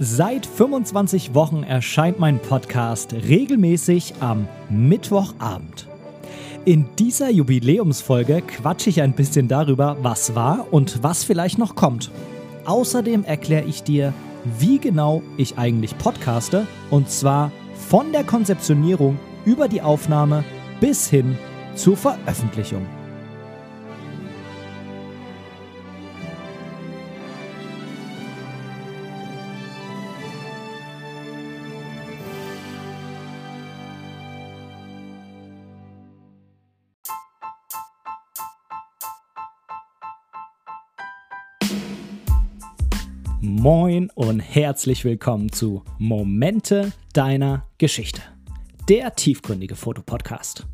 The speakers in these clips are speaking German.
Seit 25 Wochen erscheint mein Podcast regelmäßig am Mittwochabend. In dieser Jubiläumsfolge quatsche ich ein bisschen darüber, was war und was vielleicht noch kommt. Außerdem erkläre ich dir, wie genau ich eigentlich podcaste und zwar von der Konzeptionierung über die Aufnahme bis hin zur Veröffentlichung. Und herzlich willkommen zu Momente deiner Geschichte, der tiefgründige Fotopodcast.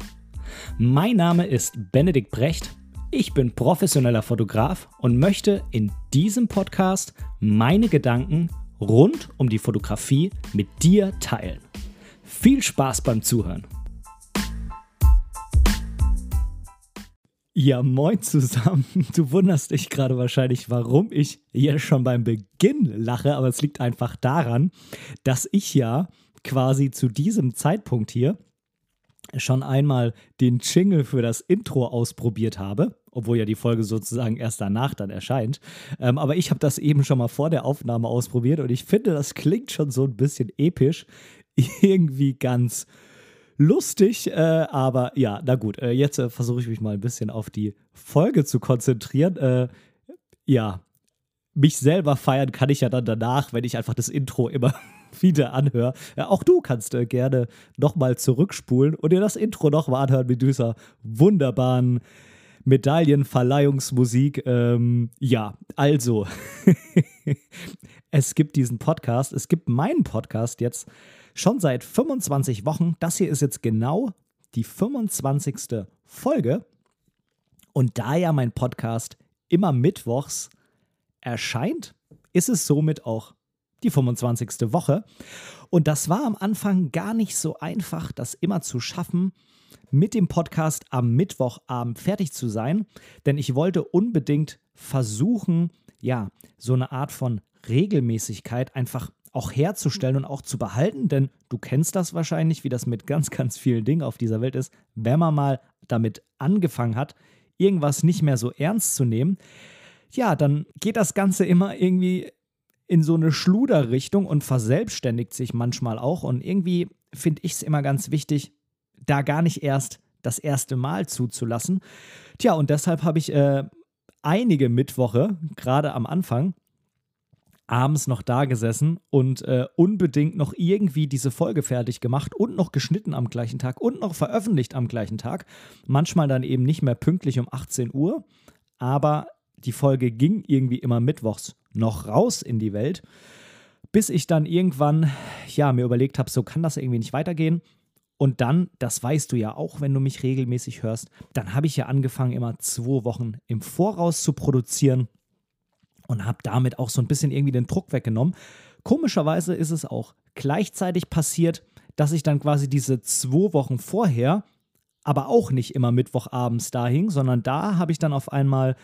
Mein Name ist Benedikt Brecht, ich bin professioneller Fotograf und möchte in diesem Podcast meine Gedanken rund um die Fotografie mit dir teilen. Viel Spaß beim Zuhören! Ja, moin zusammen. Du wunderst dich gerade wahrscheinlich, warum ich hier schon beim Beginn lache, aber es liegt einfach daran, dass ich ja quasi zu diesem Zeitpunkt hier schon einmal den Jingle für das Intro ausprobiert habe, obwohl ja die Folge sozusagen erst danach dann erscheint. Ähm, aber ich habe das eben schon mal vor der Aufnahme ausprobiert und ich finde, das klingt schon so ein bisschen episch, irgendwie ganz lustig, äh, aber ja, na gut, äh, jetzt äh, versuche ich mich mal ein bisschen auf die Folge zu konzentrieren. Äh, ja, mich selber feiern kann ich ja dann danach, wenn ich einfach das Intro immer wieder anhöre. Ja, auch du kannst äh, gerne nochmal zurückspulen und dir das Intro nochmal anhören mit dieser wunderbaren Medaillenverleihungsmusik. Ähm, ja, also, es gibt diesen Podcast, es gibt meinen Podcast jetzt Schon seit 25 Wochen. Das hier ist jetzt genau die 25. Folge. Und da ja mein Podcast immer mittwochs erscheint, ist es somit auch die 25. Woche. Und das war am Anfang gar nicht so einfach, das immer zu schaffen, mit dem Podcast am Mittwochabend fertig zu sein, denn ich wollte unbedingt versuchen, ja, so eine Art von Regelmäßigkeit einfach auch herzustellen und auch zu behalten, denn du kennst das wahrscheinlich, wie das mit ganz, ganz vielen Dingen auf dieser Welt ist, wenn man mal damit angefangen hat, irgendwas nicht mehr so ernst zu nehmen, ja, dann geht das Ganze immer irgendwie in so eine Schluderrichtung und verselbstständigt sich manchmal auch. Und irgendwie finde ich es immer ganz wichtig, da gar nicht erst das erste Mal zuzulassen. Tja, und deshalb habe ich äh, einige Mittwoche, gerade am Anfang, abends noch da gesessen und äh, unbedingt noch irgendwie diese Folge fertig gemacht und noch geschnitten am gleichen Tag und noch veröffentlicht am gleichen Tag. Manchmal dann eben nicht mehr pünktlich um 18 Uhr, aber die Folge ging irgendwie immer mittwochs noch raus in die Welt, bis ich dann irgendwann, ja, mir überlegt habe, so kann das irgendwie nicht weitergehen. Und dann, das weißt du ja auch, wenn du mich regelmäßig hörst, dann habe ich ja angefangen, immer zwei Wochen im Voraus zu produzieren und habe damit auch so ein bisschen irgendwie den Druck weggenommen. Komischerweise ist es auch gleichzeitig passiert, dass ich dann quasi diese zwei Wochen vorher, aber auch nicht immer Mittwochabends da hing, sondern da habe ich dann auf einmal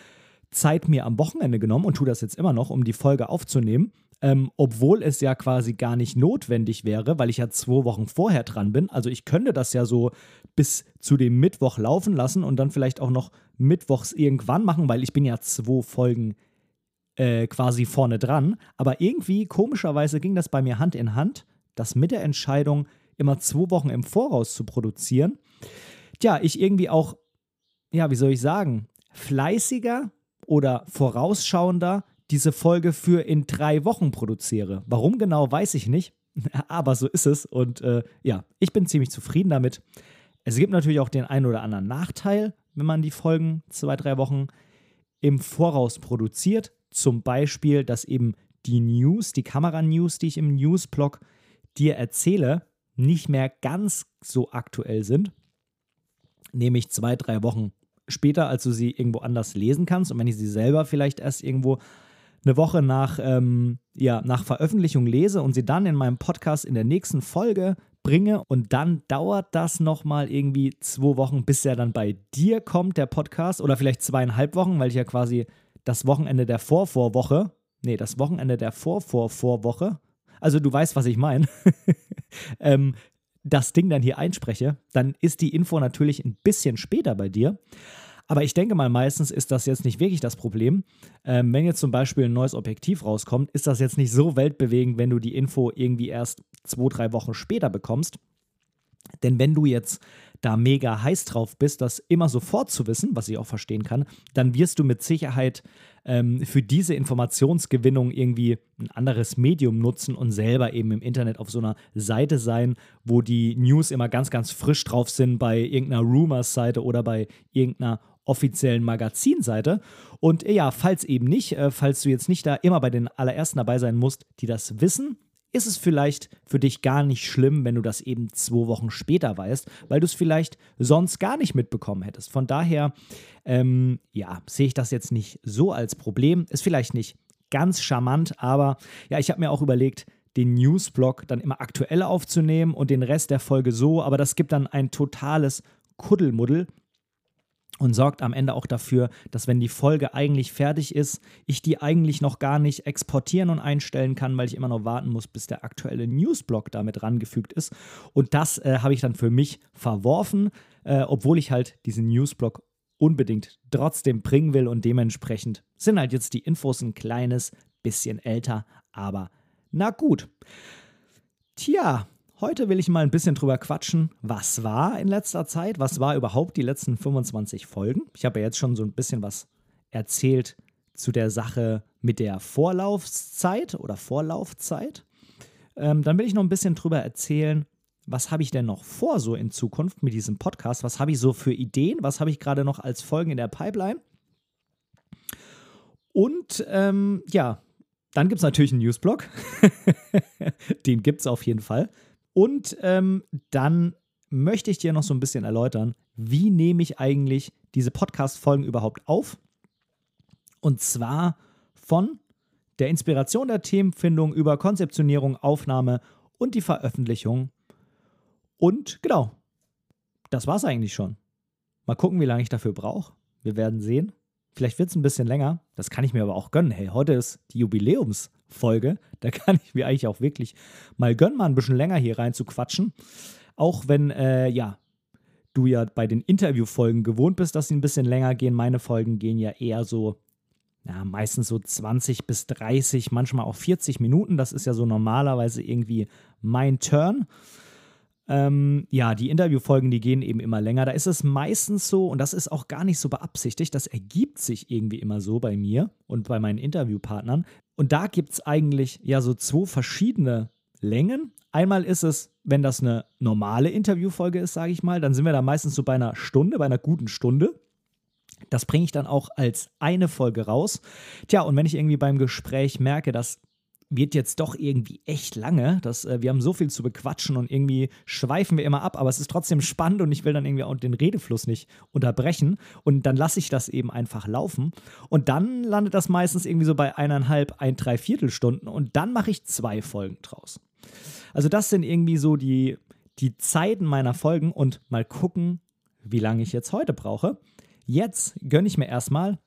Zeit mir am Wochenende genommen und tue das jetzt immer noch, um die Folge aufzunehmen. Ähm, obwohl es ja quasi gar nicht notwendig wäre, weil ich ja zwei Wochen vorher dran bin. Also ich könnte das ja so bis zu dem Mittwoch laufen lassen und dann vielleicht auch noch mittwochs irgendwann machen, weil ich bin ja zwei Folgen äh, quasi vorne dran. Aber irgendwie, komischerweise, ging das bei mir Hand in Hand, das mit der Entscheidung, immer zwei Wochen im Voraus zu produzieren. Tja, ich irgendwie auch, ja, wie soll ich sagen, fleißiger oder vorausschauender diese Folge für in drei Wochen produziere. Warum genau, weiß ich nicht. Aber so ist es. Und äh, ja, ich bin ziemlich zufrieden damit. Es gibt natürlich auch den einen oder anderen Nachteil, wenn man die Folgen zwei, drei Wochen im Voraus produziert. Zum Beispiel, dass eben die News, die Kameranews, die ich im Newsblog dir erzähle, nicht mehr ganz so aktuell sind. Nämlich zwei, drei Wochen später, als du sie irgendwo anders lesen kannst. Und wenn ich sie selber vielleicht erst irgendwo eine Woche nach, ähm, ja, nach Veröffentlichung lese und sie dann in meinem Podcast in der nächsten Folge bringe und dann dauert das nochmal irgendwie zwei Wochen, bis er dann bei dir kommt, der Podcast, oder vielleicht zweieinhalb Wochen, weil ich ja quasi das Wochenende der Vorvorwoche, nee, das Wochenende der Vorvorvorwoche, also du weißt, was ich meine, ähm, das Ding dann hier einspreche, dann ist die Info natürlich ein bisschen später bei dir. Aber ich denke mal, meistens ist das jetzt nicht wirklich das Problem. Ähm, wenn jetzt zum Beispiel ein neues Objektiv rauskommt, ist das jetzt nicht so weltbewegend, wenn du die Info irgendwie erst zwei, drei Wochen später bekommst. Denn wenn du jetzt da mega heiß drauf bist, das immer sofort zu wissen, was ich auch verstehen kann, dann wirst du mit Sicherheit ähm, für diese Informationsgewinnung irgendwie ein anderes Medium nutzen und selber eben im Internet auf so einer Seite sein, wo die News immer ganz, ganz frisch drauf sind, bei irgendeiner Rumors-Seite oder bei irgendeiner offiziellen Magazinseite. Und ja, falls eben nicht, äh, falls du jetzt nicht da immer bei den allerersten dabei sein musst, die das wissen, ist es vielleicht für dich gar nicht schlimm, wenn du das eben zwei Wochen später weißt, weil du es vielleicht sonst gar nicht mitbekommen hättest. Von daher, ähm, ja, sehe ich das jetzt nicht so als Problem. Ist vielleicht nicht ganz charmant, aber ja, ich habe mir auch überlegt, den Newsblog dann immer aktuell aufzunehmen und den Rest der Folge so, aber das gibt dann ein totales Kuddelmuddel und sorgt am Ende auch dafür, dass wenn die Folge eigentlich fertig ist, ich die eigentlich noch gar nicht exportieren und einstellen kann, weil ich immer noch warten muss, bis der aktuelle Newsblock damit rangefügt ist. Und das äh, habe ich dann für mich verworfen, äh, obwohl ich halt diesen Newsblock unbedingt trotzdem bringen will und dementsprechend sind halt jetzt die Infos ein kleines bisschen älter, aber na gut. Tja, Heute will ich mal ein bisschen drüber quatschen, was war in letzter Zeit, was war überhaupt die letzten 25 Folgen. Ich habe ja jetzt schon so ein bisschen was erzählt zu der Sache mit der Vorlaufzeit oder Vorlaufzeit. Ähm, dann will ich noch ein bisschen drüber erzählen, was habe ich denn noch vor so in Zukunft mit diesem Podcast? Was habe ich so für Ideen? Was habe ich gerade noch als Folgen in der Pipeline? Und ähm, ja, dann gibt es natürlich einen Newsblog. Den gibt es auf jeden Fall. Und ähm, dann möchte ich dir noch so ein bisschen erläutern, wie nehme ich eigentlich diese Podcast-Folgen überhaupt auf? Und zwar von der Inspiration der Themenfindung über Konzeptionierung, Aufnahme und die Veröffentlichung. Und genau, das war es eigentlich schon. Mal gucken, wie lange ich dafür brauche. Wir werden sehen. Vielleicht wird es ein bisschen länger. Das kann ich mir aber auch gönnen. Hey, heute ist die Jubiläums- Folge. Da kann ich mir eigentlich auch wirklich mal gönnen, mal ein bisschen länger hier rein zu quatschen. Auch wenn, äh, ja, du ja bei den Interviewfolgen gewohnt bist, dass sie ein bisschen länger gehen. Meine Folgen gehen ja eher so, ja, meistens so 20 bis 30, manchmal auch 40 Minuten. Das ist ja so normalerweise irgendwie mein Turn. Ähm, ja, die Interviewfolgen, die gehen eben immer länger. Da ist es meistens so, und das ist auch gar nicht so beabsichtigt, das ergibt sich irgendwie immer so bei mir und bei meinen Interviewpartnern. Und da gibt es eigentlich ja so zwei verschiedene Längen. Einmal ist es, wenn das eine normale Interviewfolge ist, sage ich mal, dann sind wir da meistens so bei einer Stunde, bei einer guten Stunde. Das bringe ich dann auch als eine Folge raus. Tja, und wenn ich irgendwie beim Gespräch merke, dass wird jetzt doch irgendwie echt lange. Das, äh, wir haben so viel zu bequatschen und irgendwie schweifen wir immer ab, aber es ist trotzdem spannend und ich will dann irgendwie auch den Redefluss nicht unterbrechen. Und dann lasse ich das eben einfach laufen. Und dann landet das meistens irgendwie so bei eineinhalb, ein, drei Viertelstunden und dann mache ich zwei Folgen draus. Also das sind irgendwie so die, die Zeiten meiner Folgen und mal gucken, wie lange ich jetzt heute brauche. Jetzt gönne ich mir erstmal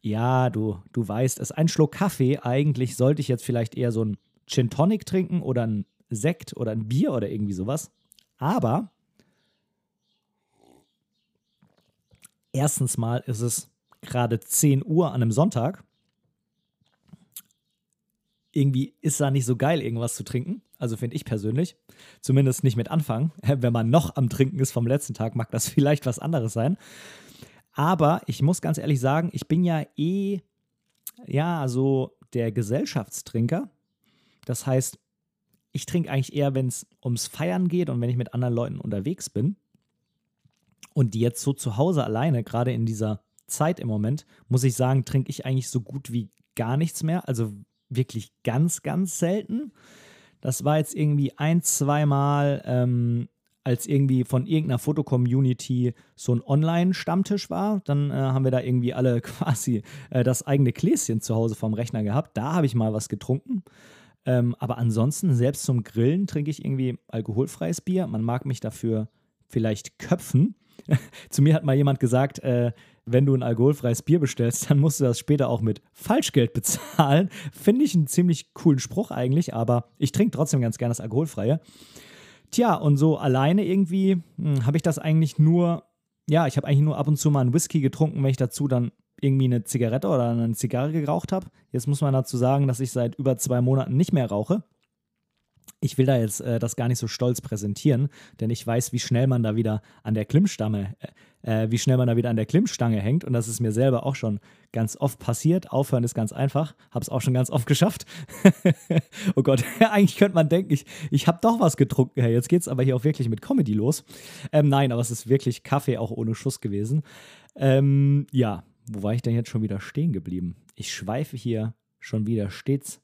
ja, du, du weißt es, ein Schluck Kaffee, eigentlich sollte ich jetzt vielleicht eher so ein Gin Tonic trinken oder ein Sekt oder ein Bier oder irgendwie sowas. Aber erstens mal ist es gerade 10 Uhr an einem Sonntag. Irgendwie ist da nicht so geil, irgendwas zu trinken. Also finde ich persönlich. Zumindest nicht mit Anfang. Wenn man noch am Trinken ist vom letzten Tag, mag das vielleicht was anderes sein. Aber ich muss ganz ehrlich sagen, ich bin ja eh, ja, so der Gesellschaftstrinker. Das heißt, ich trinke eigentlich eher, wenn es ums Feiern geht und wenn ich mit anderen Leuten unterwegs bin. Und jetzt so zu Hause alleine, gerade in dieser Zeit im Moment, muss ich sagen, trinke ich eigentlich so gut wie gar nichts mehr. Also wirklich ganz, ganz selten. Das war jetzt irgendwie ein, zweimal ähm, als irgendwie von irgendeiner Fotocommunity so ein Online-Stammtisch war. Dann äh, haben wir da irgendwie alle quasi äh, das eigene Gläschen zu Hause vom Rechner gehabt. Da habe ich mal was getrunken. Ähm, aber ansonsten, selbst zum Grillen trinke ich irgendwie alkoholfreies Bier. Man mag mich dafür vielleicht köpfen. zu mir hat mal jemand gesagt, äh, wenn du ein alkoholfreies Bier bestellst, dann musst du das später auch mit Falschgeld bezahlen. Finde ich einen ziemlich coolen Spruch eigentlich, aber ich trinke trotzdem ganz gerne das alkoholfreie. Tja, und so alleine irgendwie hm, habe ich das eigentlich nur, ja, ich habe eigentlich nur ab und zu mal einen Whisky getrunken, wenn ich dazu dann irgendwie eine Zigarette oder eine Zigarre geraucht habe. Jetzt muss man dazu sagen, dass ich seit über zwei Monaten nicht mehr rauche. Ich will da jetzt äh, das gar nicht so stolz präsentieren, denn ich weiß, wie schnell man da wieder an der Klimmstange, äh, äh, wie schnell man da wieder an der Klimmstange hängt. Und das ist mir selber auch schon ganz oft passiert. Aufhören ist ganz einfach. Hab's auch schon ganz oft geschafft. oh Gott, eigentlich könnte man denken, ich, ich habe doch was getrunken. Jetzt geht's aber hier auch wirklich mit Comedy los. Ähm, nein, aber es ist wirklich Kaffee auch ohne Schuss gewesen. Ähm, ja, wo war ich denn jetzt schon wieder stehen geblieben? Ich schweife hier schon wieder stets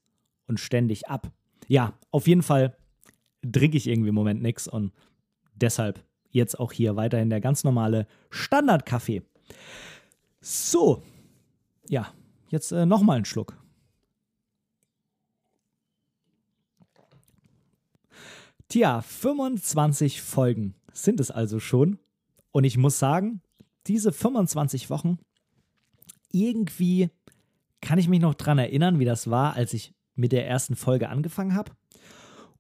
und ständig ab. Ja, auf jeden Fall trinke ich irgendwie im Moment nichts und deshalb jetzt auch hier weiterhin der ganz normale Standardkaffee. So, ja, jetzt äh, nochmal einen Schluck. Tja, 25 Folgen sind es also schon. Und ich muss sagen, diese 25 Wochen irgendwie kann ich mich noch dran erinnern, wie das war, als ich mit der ersten Folge angefangen habe.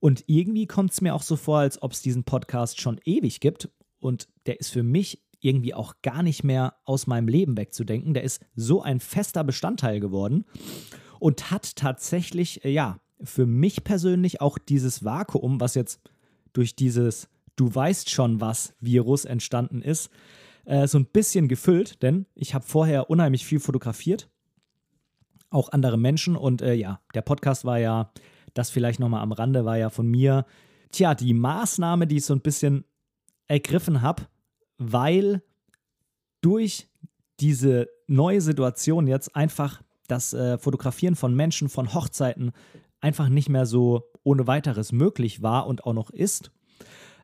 Und irgendwie kommt es mir auch so vor, als ob es diesen Podcast schon ewig gibt. Und der ist für mich irgendwie auch gar nicht mehr aus meinem Leben wegzudenken. Der ist so ein fester Bestandteil geworden und hat tatsächlich, äh, ja, für mich persönlich auch dieses Vakuum, was jetzt durch dieses Du weißt schon was Virus entstanden ist, äh, so ein bisschen gefüllt, denn ich habe vorher unheimlich viel fotografiert, auch andere Menschen und äh, ja, der Podcast war ja, das vielleicht nochmal am Rande, war ja von mir, tja, die Maßnahme, die ich so ein bisschen ergriffen habe, weil durch diese neue Situation jetzt einfach das äh, Fotografieren von Menschen, von Hochzeiten einfach nicht mehr so ohne weiteres möglich war und auch noch ist.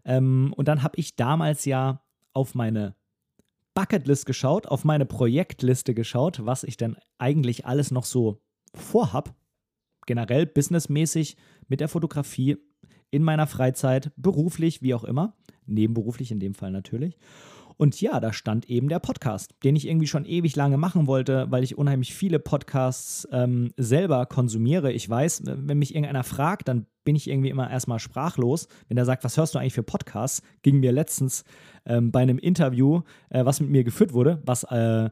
Ähm, und dann habe ich damals ja auf meine Bucketlist geschaut, auf meine Projektliste geschaut, was ich denn eigentlich alles noch so vorhab. Generell businessmäßig mit der Fotografie in meiner Freizeit, beruflich, wie auch immer. Nebenberuflich in dem Fall natürlich. Und ja, da stand eben der Podcast, den ich irgendwie schon ewig lange machen wollte, weil ich unheimlich viele Podcasts ähm, selber konsumiere. Ich weiß, wenn mich irgendeiner fragt, dann bin ich irgendwie immer erstmal sprachlos. Wenn er sagt, was hörst du eigentlich für Podcasts, ging mir letztens ähm, bei einem Interview, äh, was mit mir geführt wurde, was äh,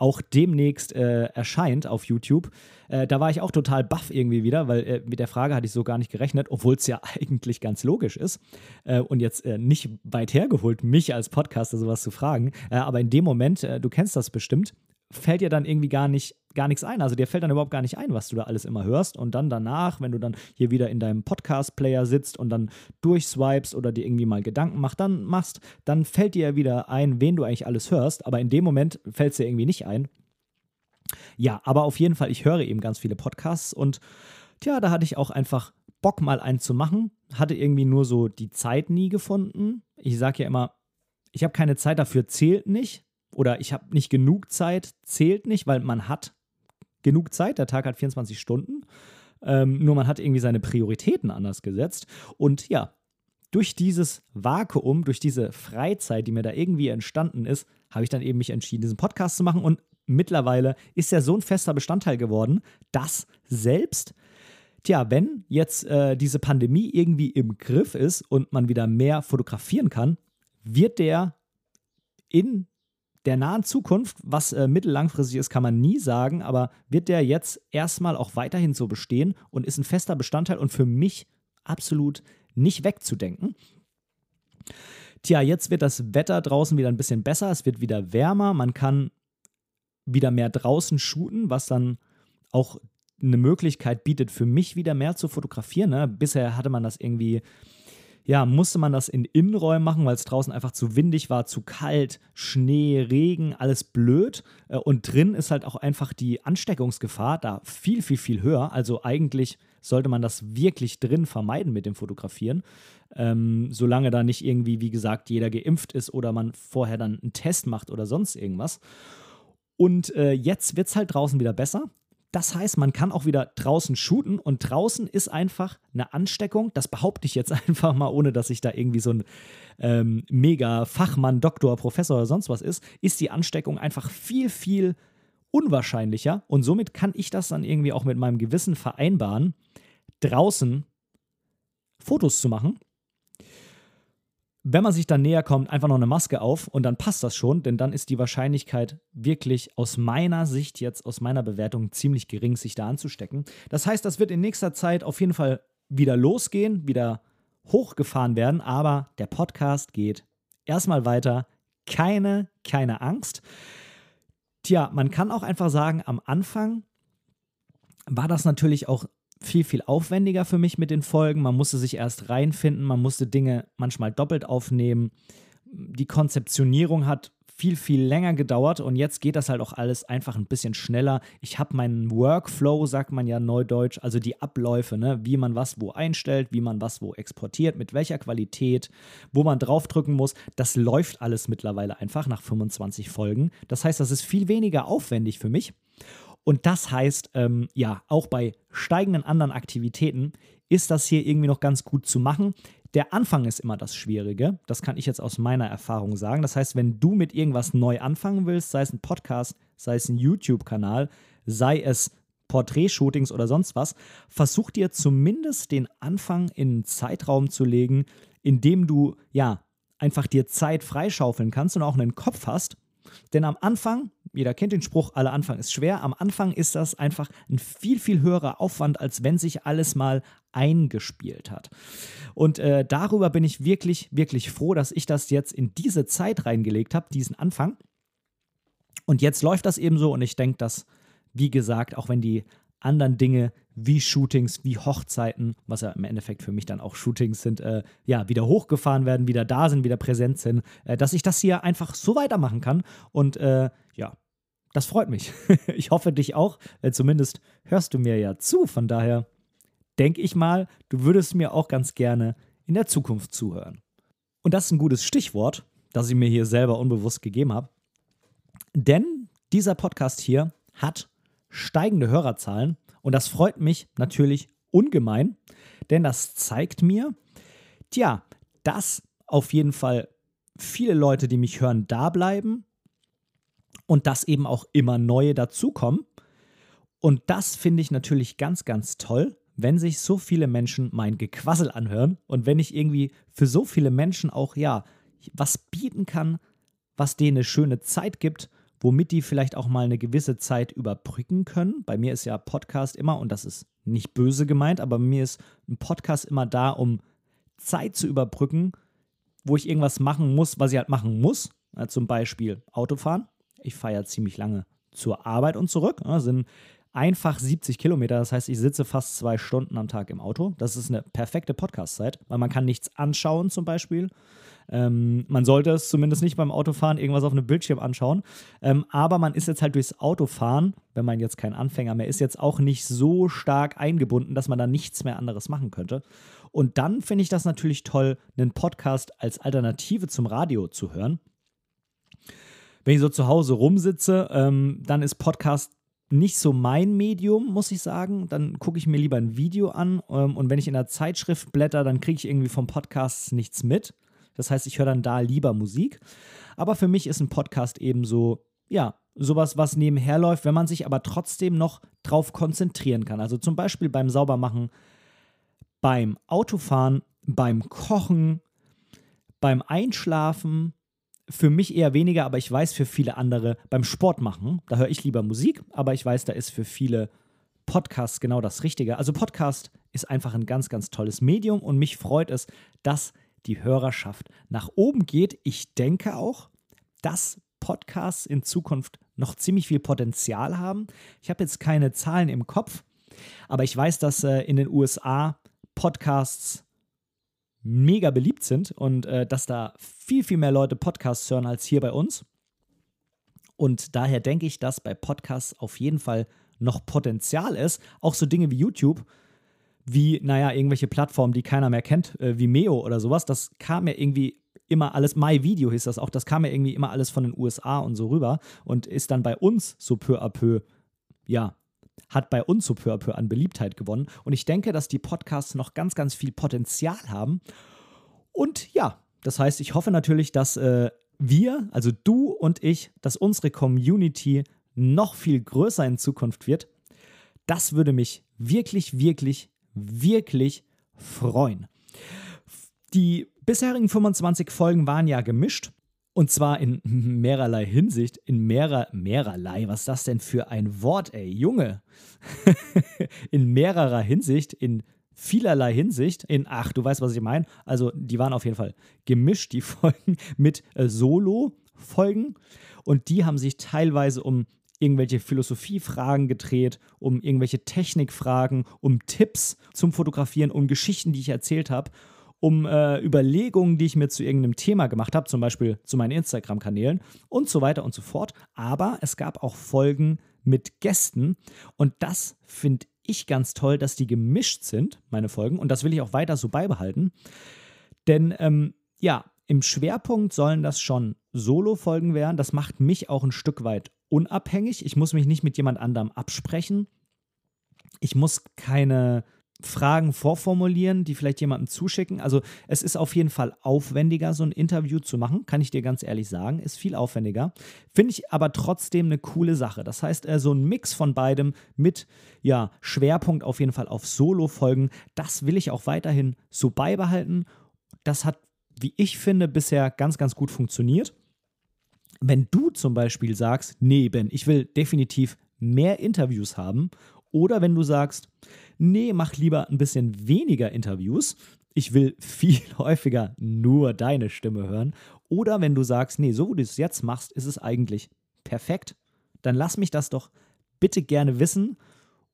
auch demnächst äh, erscheint auf YouTube. Äh, da war ich auch total baff irgendwie wieder, weil äh, mit der Frage hatte ich so gar nicht gerechnet, obwohl es ja eigentlich ganz logisch ist. Äh, und jetzt äh, nicht weit hergeholt, mich als Podcaster sowas zu fragen. Äh, aber in dem Moment, du kennst das bestimmt, fällt dir dann irgendwie gar nicht gar nichts ein. Also dir fällt dann überhaupt gar nicht ein, was du da alles immer hörst. Und dann danach, wenn du dann hier wieder in deinem Podcast-Player sitzt und dann durchswipest oder dir irgendwie mal Gedanken machst, dann machst, dann fällt dir ja wieder ein, wen du eigentlich alles hörst. Aber in dem Moment fällt es dir irgendwie nicht ein. Ja, aber auf jeden Fall, ich höre eben ganz viele Podcasts und tja, da hatte ich auch einfach Bock, mal einen zu machen. Hatte irgendwie nur so die Zeit nie gefunden. Ich sage ja immer, ich habe keine Zeit dafür, zählt nicht. Oder ich habe nicht genug Zeit, zählt nicht, weil man hat genug Zeit. Der Tag hat 24 Stunden. Ähm, nur man hat irgendwie seine Prioritäten anders gesetzt. Und ja, durch dieses Vakuum, durch diese Freizeit, die mir da irgendwie entstanden ist, habe ich dann eben mich entschieden, diesen Podcast zu machen. Und mittlerweile ist er so ein fester Bestandteil geworden, dass selbst, tja, wenn jetzt äh, diese Pandemie irgendwie im Griff ist und man wieder mehr fotografieren kann, wird der in der nahen Zukunft, was äh, mittellangfristig ist, kann man nie sagen, aber wird der jetzt erstmal auch weiterhin so bestehen und ist ein fester Bestandteil und für mich absolut nicht wegzudenken. Tja, jetzt wird das Wetter draußen wieder ein bisschen besser, es wird wieder wärmer, man kann wieder mehr draußen shooten, was dann auch eine Möglichkeit bietet, für mich wieder mehr zu fotografieren. Ne? Bisher hatte man das irgendwie ja, musste man das in Innenräumen machen, weil es draußen einfach zu windig war, zu kalt, Schnee, Regen, alles blöd. Äh, und drin ist halt auch einfach die Ansteckungsgefahr da viel, viel, viel höher. Also eigentlich sollte man das wirklich drin vermeiden mit dem Fotografieren. Ähm, solange da nicht irgendwie, wie gesagt, jeder geimpft ist oder man vorher dann einen Test macht oder sonst irgendwas. Und äh, jetzt wird es halt draußen wieder besser. Das heißt, man kann auch wieder draußen shooten und draußen ist einfach eine Ansteckung. Das behaupte ich jetzt einfach mal, ohne dass ich da irgendwie so ein ähm, mega Fachmann, Doktor, Professor oder sonst was ist, ist die Ansteckung einfach viel, viel unwahrscheinlicher. Und somit kann ich das dann irgendwie auch mit meinem Gewissen vereinbaren, draußen Fotos zu machen wenn man sich dann näher kommt, einfach noch eine Maske auf und dann passt das schon, denn dann ist die Wahrscheinlichkeit wirklich aus meiner Sicht jetzt, aus meiner Bewertung ziemlich gering, sich da anzustecken. Das heißt, das wird in nächster Zeit auf jeden Fall wieder losgehen, wieder hochgefahren werden, aber der Podcast geht erstmal weiter. Keine, keine Angst. Tja, man kann auch einfach sagen, am Anfang war das natürlich auch viel, viel aufwendiger für mich mit den Folgen. Man musste sich erst reinfinden, man musste Dinge manchmal doppelt aufnehmen. Die Konzeptionierung hat viel, viel länger gedauert und jetzt geht das halt auch alles einfach ein bisschen schneller. Ich habe meinen Workflow, sagt man ja neudeutsch, also die Abläufe, ne? wie man was wo einstellt, wie man was wo exportiert, mit welcher Qualität, wo man draufdrücken muss. Das läuft alles mittlerweile einfach nach 25 Folgen. Das heißt, das ist viel weniger aufwendig für mich. Und das heißt, ähm, ja, auch bei steigenden anderen Aktivitäten ist das hier irgendwie noch ganz gut zu machen. Der Anfang ist immer das Schwierige. Das kann ich jetzt aus meiner Erfahrung sagen. Das heißt, wenn du mit irgendwas neu anfangen willst, sei es ein Podcast, sei es ein YouTube-Kanal, sei es Porträtshootings oder sonst was, versuch dir zumindest den Anfang in einen Zeitraum zu legen, in dem du ja einfach dir Zeit freischaufeln kannst und auch einen Kopf hast. Denn am Anfang jeder kennt den Spruch, aller Anfang ist schwer. Am Anfang ist das einfach ein viel, viel höherer Aufwand, als wenn sich alles mal eingespielt hat. Und äh, darüber bin ich wirklich, wirklich froh, dass ich das jetzt in diese Zeit reingelegt habe, diesen Anfang. Und jetzt läuft das eben so und ich denke, dass, wie gesagt, auch wenn die anderen Dinge wie Shootings, wie Hochzeiten, was ja im Endeffekt für mich dann auch Shootings sind, äh, ja, wieder hochgefahren werden, wieder da sind, wieder präsent sind, äh, dass ich das hier einfach so weitermachen kann. Und äh, ja, das freut mich. ich hoffe dich auch. Äh, zumindest hörst du mir ja zu. Von daher denke ich mal, du würdest mir auch ganz gerne in der Zukunft zuhören. Und das ist ein gutes Stichwort, das ich mir hier selber unbewusst gegeben habe. Denn dieser Podcast hier hat steigende Hörerzahlen und das freut mich natürlich ungemein, denn das zeigt mir, tja, dass auf jeden Fall viele Leute, die mich hören, da bleiben und dass eben auch immer neue dazukommen. Und das finde ich natürlich ganz, ganz toll, wenn sich so viele Menschen mein Gequassel anhören und wenn ich irgendwie für so viele Menschen auch, ja, was bieten kann, was denen eine schöne Zeit gibt womit die vielleicht auch mal eine gewisse Zeit überbrücken können. Bei mir ist ja Podcast immer, und das ist nicht böse gemeint, aber bei mir ist ein Podcast immer da, um Zeit zu überbrücken, wo ich irgendwas machen muss, was ich halt machen muss. Zum Beispiel Autofahren. Ich fahre ja ziemlich lange zur Arbeit und zurück. Das sind einfach 70 Kilometer. Das heißt, ich sitze fast zwei Stunden am Tag im Auto. Das ist eine perfekte Podcast-Zeit, weil man kann nichts anschauen zum Beispiel. Ähm, man sollte es zumindest nicht beim Autofahren irgendwas auf einem Bildschirm anschauen. Ähm, aber man ist jetzt halt durchs Autofahren, wenn man jetzt kein Anfänger mehr ist, jetzt auch nicht so stark eingebunden, dass man da nichts mehr anderes machen könnte. Und dann finde ich das natürlich toll, einen Podcast als Alternative zum Radio zu hören. Wenn ich so zu Hause rumsitze, ähm, dann ist Podcast nicht so mein Medium, muss ich sagen. Dann gucke ich mir lieber ein Video an. Ähm, und wenn ich in der Zeitschrift blätter, dann kriege ich irgendwie vom Podcast nichts mit. Das heißt, ich höre dann da lieber Musik. Aber für mich ist ein Podcast eben so, ja, sowas, was nebenher läuft, wenn man sich aber trotzdem noch drauf konzentrieren kann. Also zum Beispiel beim Saubermachen, beim Autofahren, beim Kochen, beim Einschlafen. Für mich eher weniger, aber ich weiß für viele andere beim Sport machen. Da höre ich lieber Musik, aber ich weiß, da ist für viele Podcasts genau das Richtige. Also Podcast ist einfach ein ganz, ganz tolles Medium und mich freut es, dass die Hörerschaft nach oben geht. Ich denke auch, dass Podcasts in Zukunft noch ziemlich viel Potenzial haben. Ich habe jetzt keine Zahlen im Kopf, aber ich weiß, dass äh, in den USA Podcasts mega beliebt sind und äh, dass da viel, viel mehr Leute Podcasts hören als hier bei uns. Und daher denke ich, dass bei Podcasts auf jeden Fall noch Potenzial ist. Auch so Dinge wie YouTube wie, naja, irgendwelche Plattformen, die keiner mehr kennt, äh, wie Meo oder sowas. Das kam ja irgendwie immer alles, My Video hieß das auch, das kam ja irgendwie immer alles von den USA und so rüber und ist dann bei uns so peu à peu, ja, hat bei uns so peu à peu an Beliebtheit gewonnen. Und ich denke, dass die Podcasts noch ganz, ganz viel Potenzial haben. Und ja, das heißt, ich hoffe natürlich, dass äh, wir, also du und ich, dass unsere Community noch viel größer in Zukunft wird. Das würde mich wirklich, wirklich, wirklich freuen. Die bisherigen 25 Folgen waren ja gemischt. Und zwar in mehrerlei Hinsicht, in mehrer, mehrerlei, was ist das denn für ein Wort, ey, Junge? in mehrerer Hinsicht, in vielerlei Hinsicht, in, ach, du weißt, was ich meine. Also, die waren auf jeden Fall gemischt, die Folgen mit äh, Solo-Folgen. Und die haben sich teilweise um irgendwelche Philosophiefragen gedreht, um irgendwelche Technikfragen, um Tipps zum Fotografieren, um Geschichten, die ich erzählt habe um äh, Überlegungen, die ich mir zu irgendeinem Thema gemacht habe, zum Beispiel zu meinen Instagram-Kanälen und so weiter und so fort. Aber es gab auch Folgen mit Gästen und das finde ich ganz toll, dass die gemischt sind, meine Folgen, und das will ich auch weiter so beibehalten. Denn ähm, ja, im Schwerpunkt sollen das schon Solo-Folgen werden. Das macht mich auch ein Stück weit unabhängig. Ich muss mich nicht mit jemand anderem absprechen. Ich muss keine Fragen vorformulieren, die vielleicht jemandem zuschicken. Also es ist auf jeden Fall aufwendiger, so ein Interview zu machen, kann ich dir ganz ehrlich sagen. Ist viel aufwendiger. Finde ich aber trotzdem eine coole Sache. Das heißt, äh, so ein Mix von beidem mit ja, Schwerpunkt auf jeden Fall auf Solo-Folgen, das will ich auch weiterhin so beibehalten. Das hat, wie ich finde, bisher ganz, ganz gut funktioniert. Wenn du zum Beispiel sagst, nee, Ben, ich will definitiv mehr Interviews haben, oder wenn du sagst, nee, mach lieber ein bisschen weniger Interviews. Ich will viel häufiger nur deine Stimme hören. Oder wenn du sagst, nee, so wie du es jetzt machst, ist es eigentlich perfekt, dann lass mich das doch bitte gerne wissen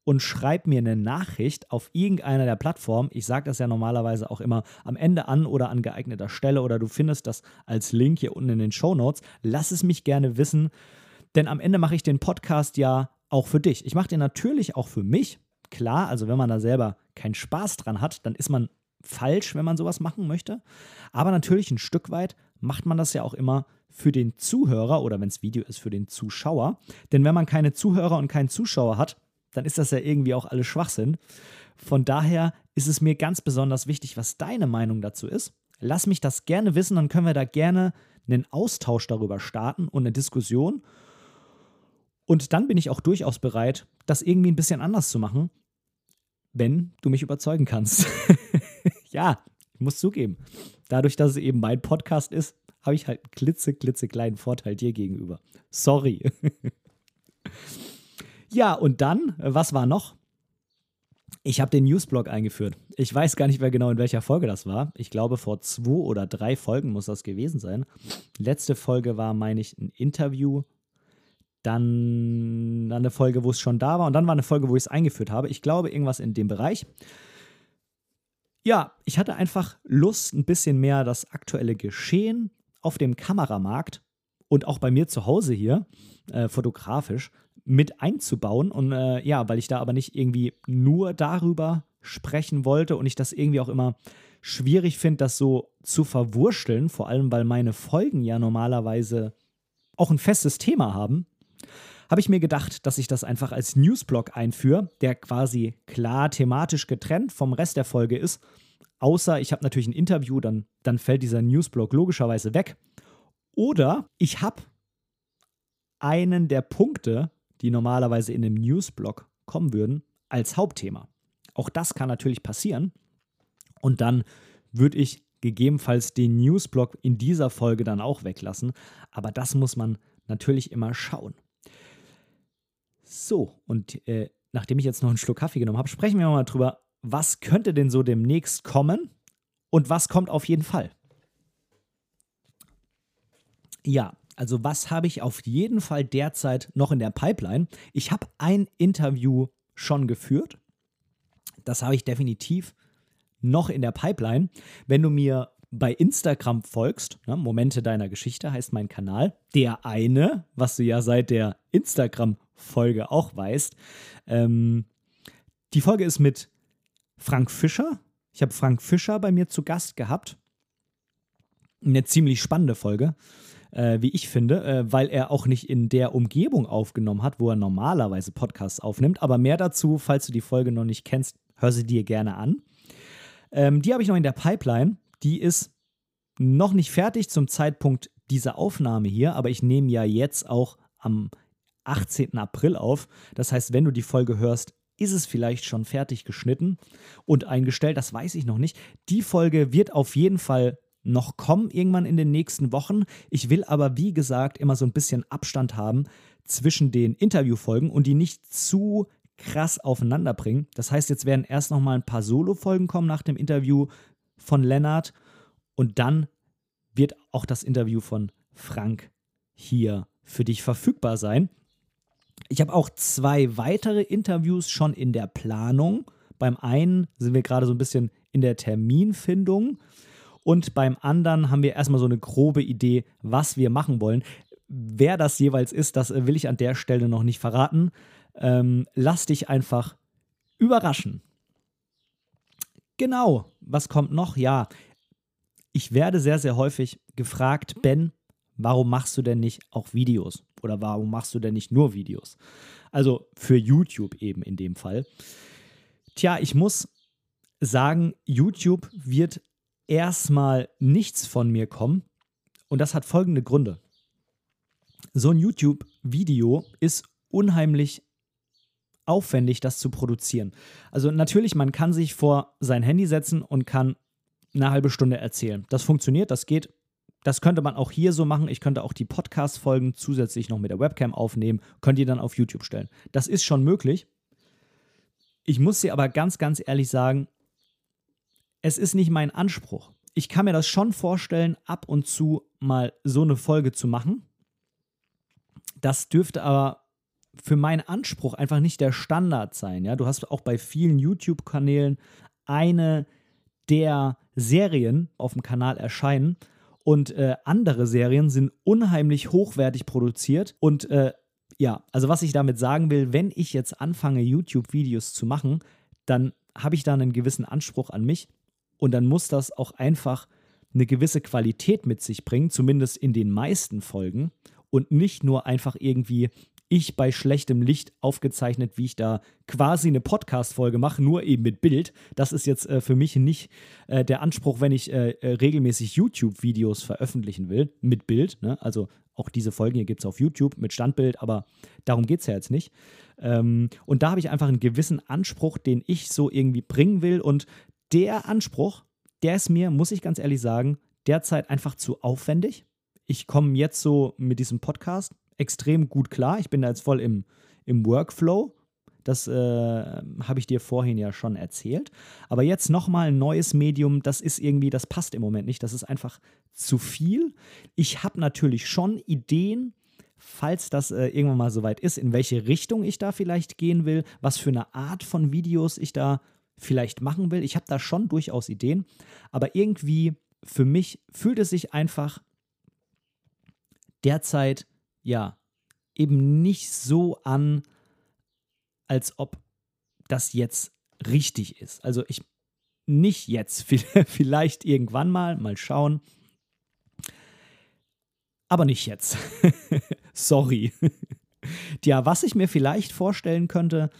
und schreib mir eine Nachricht auf irgendeiner der Plattformen. Ich sage das ja normalerweise auch immer am Ende an oder an geeigneter Stelle oder du findest das als Link hier unten in den Show Notes. Lass es mich gerne wissen, denn am Ende mache ich den Podcast ja auch für dich. Ich mache den natürlich auch für mich, klar, also wenn man da selber keinen Spaß dran hat, dann ist man falsch, wenn man sowas machen möchte. Aber natürlich ein Stück weit macht man das ja auch immer für den Zuhörer oder wenn es Video ist, für den Zuschauer. Denn wenn man keine Zuhörer und keinen Zuschauer hat, dann ist das ja irgendwie auch alles Schwachsinn. Von daher ist es mir ganz besonders wichtig, was deine Meinung dazu ist. Lass mich das gerne wissen, dann können wir da gerne einen Austausch darüber starten und eine Diskussion. Und dann bin ich auch durchaus bereit, das irgendwie ein bisschen anders zu machen, wenn du mich überzeugen kannst. ja, ich muss zugeben. Dadurch, dass es eben mein Podcast ist, habe ich halt einen klitze, klitze kleinen Vorteil dir gegenüber. Sorry. ja, und dann, was war noch? Ich habe den Newsblog eingeführt. Ich weiß gar nicht mehr genau, in welcher Folge das war. Ich glaube, vor zwei oder drei Folgen muss das gewesen sein. Letzte Folge war, meine ich, ein Interview dann eine Folge, wo es schon da war und dann war eine Folge, wo ich es eingeführt habe. Ich glaube, irgendwas in dem Bereich. Ja, ich hatte einfach Lust, ein bisschen mehr das aktuelle Geschehen auf dem Kameramarkt und auch bei mir zu Hause hier, äh, fotografisch, mit einzubauen. Und äh, ja, weil ich da aber nicht irgendwie nur darüber sprechen wollte und ich das irgendwie auch immer schwierig finde, das so zu verwurschteln, vor allem weil meine Folgen ja normalerweise auch ein festes Thema haben habe ich mir gedacht, dass ich das einfach als Newsblog einführe, der quasi klar thematisch getrennt vom Rest der Folge ist. Außer ich habe natürlich ein Interview, dann, dann fällt dieser Newsblog logischerweise weg. Oder ich habe einen der Punkte, die normalerweise in einem Newsblog kommen würden, als Hauptthema. Auch das kann natürlich passieren. Und dann würde ich gegebenenfalls den Newsblog in dieser Folge dann auch weglassen. Aber das muss man natürlich immer schauen. So, und äh, nachdem ich jetzt noch einen Schluck Kaffee genommen habe, sprechen wir mal drüber, was könnte denn so demnächst kommen und was kommt auf jeden Fall. Ja, also was habe ich auf jeden Fall derzeit noch in der Pipeline? Ich habe ein Interview schon geführt. Das habe ich definitiv noch in der Pipeline. Wenn du mir bei Instagram folgst, ne, Momente deiner Geschichte heißt mein Kanal, der eine, was du ja seit der Instagram-Folge auch weißt, ähm, die Folge ist mit Frank Fischer. Ich habe Frank Fischer bei mir zu Gast gehabt. Eine ziemlich spannende Folge. äh, wie ich finde, äh, weil er auch nicht in der Umgebung aufgenommen hat, wo er normalerweise Podcasts aufnimmt. Aber mehr dazu, falls du die Folge noch nicht kennst, hör sie dir gerne an. Ähm, die habe ich noch in der Pipeline. Die ist noch nicht fertig zum Zeitpunkt dieser Aufnahme hier, aber ich nehme ja jetzt auch am 18. April auf. Das heißt, wenn du die Folge hörst, ist es vielleicht schon fertig geschnitten und eingestellt, das weiß ich noch nicht. Die Folge wird auf jeden Fall noch kommen, irgendwann in den nächsten Wochen. Ich will aber, wie gesagt, immer so ein bisschen Abstand haben zwischen den Interviewfolgen und die nicht zu krass aufeinander bringen. Das heißt, jetzt werden erst noch mal ein paar Solo-Folgen kommen nach dem Interview von Lennart und dann wird auch das Interview von Frank hier für dich verfügbar sein. Ich habe auch zwei weitere Interviews schon in der Planung. Beim einen sind wir gerade so ein bisschen in der Terminfindung und beim anderen haben wir erstmal so eine grobe Idee, was wir machen wollen. Wer das jeweils ist, das will ich an der Stelle noch nicht verraten. Ähm, lass dich einfach überraschen. Genau, was kommt noch? Ja, ich werde sehr, sehr häufig gefragt, Ben, warum machst du denn nicht auch Videos? Oder warum machst du denn nicht nur Videos? Also für YouTube eben in dem Fall. Tja, ich muss sagen, YouTube wird erstmal nichts von mir kommen. Und das hat folgende Gründe. So ein YouTube-Video ist unheimlich aufwendig, das zu produzieren. Also natürlich, man kann sich vor sein Handy setzen und kann eine halbe Stunde erzählen. Das funktioniert, das geht. Das könnte man auch hier so machen. Ich könnte auch die Podcast-Folgen zusätzlich noch mit der Webcam aufnehmen, könnt ihr dann auf YouTube stellen. Das ist schon möglich. Ich muss dir aber ganz, ganz ehrlich sagen, es ist nicht mein Anspruch. Ich kann mir das schon vorstellen, ab und zu mal so eine Folge zu machen. Das dürfte aber für meinen Anspruch einfach nicht der Standard sein. Ja? Du hast auch bei vielen YouTube-Kanälen eine der Serien auf dem Kanal erscheinen und äh, andere Serien sind unheimlich hochwertig produziert und äh, ja, also was ich damit sagen will, wenn ich jetzt anfange, YouTube-Videos zu machen, dann habe ich da einen gewissen Anspruch an mich und dann muss das auch einfach eine gewisse Qualität mit sich bringen, zumindest in den meisten Folgen und nicht nur einfach irgendwie ich bei schlechtem Licht aufgezeichnet, wie ich da quasi eine Podcast-Folge mache, nur eben mit Bild. Das ist jetzt äh, für mich nicht äh, der Anspruch, wenn ich äh, äh regelmäßig YouTube-Videos veröffentlichen will, mit Bild. Ne? Also auch diese Folgen hier gibt es auf YouTube mit Standbild, aber darum geht es ja jetzt nicht. Ähm, und da habe ich einfach einen gewissen Anspruch, den ich so irgendwie bringen will. Und der Anspruch, der ist mir, muss ich ganz ehrlich sagen, derzeit einfach zu aufwendig. Ich komme jetzt so mit diesem Podcast extrem gut klar. Ich bin da jetzt voll im, im Workflow. Das äh, habe ich dir vorhin ja schon erzählt. Aber jetzt nochmal ein neues Medium, das ist irgendwie, das passt im Moment nicht. Das ist einfach zu viel. Ich habe natürlich schon Ideen, falls das äh, irgendwann mal soweit ist, in welche Richtung ich da vielleicht gehen will, was für eine Art von Videos ich da vielleicht machen will. Ich habe da schon durchaus Ideen. Aber irgendwie für mich fühlt es sich einfach derzeit ja, eben nicht so an, als ob das jetzt richtig ist. Also ich nicht jetzt, vielleicht irgendwann mal, mal schauen. Aber nicht jetzt. Sorry. Tja, was ich mir vielleicht vorstellen könnte,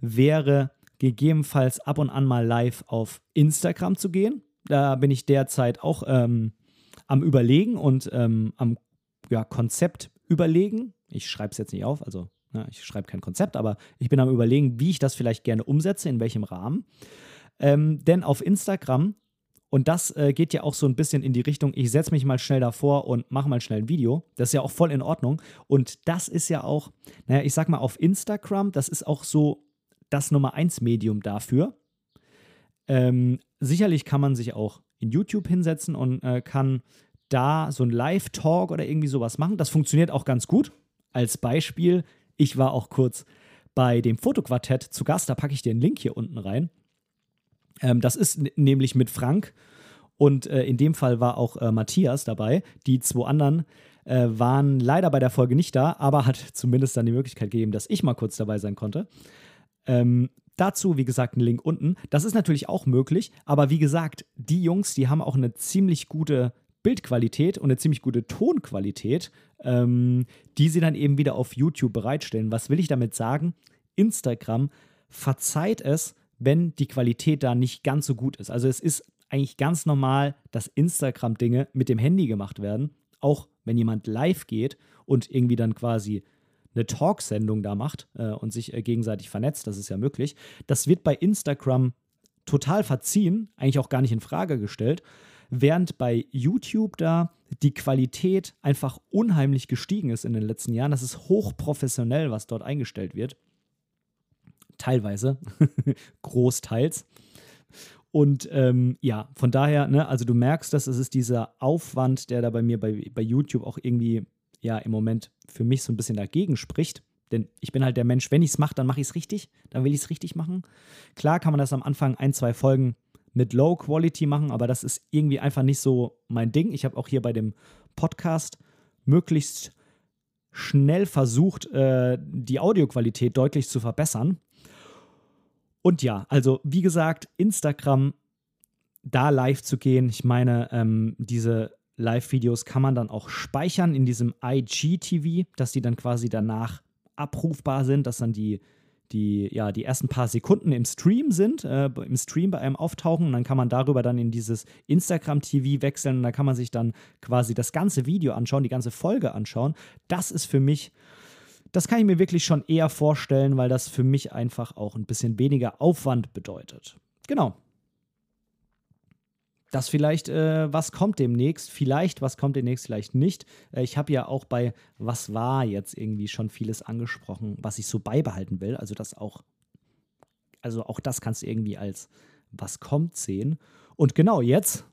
wäre gegebenenfalls ab und an mal live auf Instagram zu gehen. Da bin ich derzeit auch ähm, am Überlegen und ähm, am ja, Konzept überlegen. Ich schreibe es jetzt nicht auf, also na, ne, ich schreibe kein Konzept, aber ich bin am Überlegen, wie ich das vielleicht gerne umsetze, in welchem Rahmen. Ähm, denn auf Instagram, und das äh, geht ja auch so ein bisschen in die Richtung, ich setze mich mal schnell davor und mache mal schnell ein Video. Das ist ja auch voll in Ordnung. Und das ist ja auch, naja, ich sag mal, auf Instagram, das ist auch so das Nummer 1 Medium dafür. Ähm, sicherlich kann man sich auch in YouTube hinsetzen und äh, kann da so ein Live-Talk oder irgendwie sowas machen. Das funktioniert auch ganz gut. Als Beispiel, ich war auch kurz bei dem Fotoquartett zu Gast, da packe ich dir einen Link hier unten rein. Ähm, das ist nämlich mit Frank und äh, in dem Fall war auch äh, Matthias dabei. Die zwei anderen äh, waren leider bei der Folge nicht da, aber hat zumindest dann die Möglichkeit gegeben, dass ich mal kurz dabei sein konnte. Ähm, dazu, wie gesagt, ein Link unten. Das ist natürlich auch möglich, aber wie gesagt, die Jungs, die haben auch eine ziemlich gute Bildqualität und eine ziemlich gute Tonqualität, ähm, die sie dann eben wieder auf YouTube bereitstellen. Was will ich damit sagen? Instagram verzeiht es, wenn die Qualität da nicht ganz so gut ist. Also es ist eigentlich ganz normal, dass Instagram-Dinge mit dem Handy gemacht werden, auch wenn jemand live geht und irgendwie dann quasi eine Talksendung da macht äh, und sich äh, gegenseitig vernetzt, das ist ja möglich. Das wird bei Instagram total verziehen, eigentlich auch gar nicht in Frage gestellt, während bei YouTube da die Qualität einfach unheimlich gestiegen ist in den letzten Jahren. Das ist hochprofessionell, was dort eingestellt wird. Teilweise, großteils. Und ähm, ja, von daher, ne, also du merkst, dass es ist dieser Aufwand, der da bei mir bei, bei YouTube auch irgendwie ja im Moment für mich so ein bisschen dagegen spricht. Denn ich bin halt der Mensch, wenn ich es mache, dann mache ich es richtig. Dann will ich es richtig machen. Klar kann man das am Anfang ein, zwei Folgen mit Low Quality machen, aber das ist irgendwie einfach nicht so mein Ding. Ich habe auch hier bei dem Podcast möglichst schnell versucht, äh, die Audioqualität deutlich zu verbessern. Und ja, also wie gesagt, Instagram, da live zu gehen. Ich meine, ähm, diese Live-Videos kann man dann auch speichern in diesem IGTV, dass die dann quasi danach abrufbar sind, dass dann die, die, ja, die ersten paar Sekunden im Stream sind, äh, im Stream bei einem auftauchen und dann kann man darüber dann in dieses Instagram-TV wechseln und dann kann man sich dann quasi das ganze Video anschauen, die ganze Folge anschauen. Das ist für mich das kann ich mir wirklich schon eher vorstellen, weil das für mich einfach auch ein bisschen weniger Aufwand bedeutet. Genau. Das vielleicht, äh, was kommt demnächst? Vielleicht, was kommt demnächst, vielleicht nicht. Äh, ich habe ja auch bei Was war jetzt irgendwie schon vieles angesprochen, was ich so beibehalten will. Also das auch, also auch das kannst du irgendwie als Was kommt sehen. Und genau jetzt,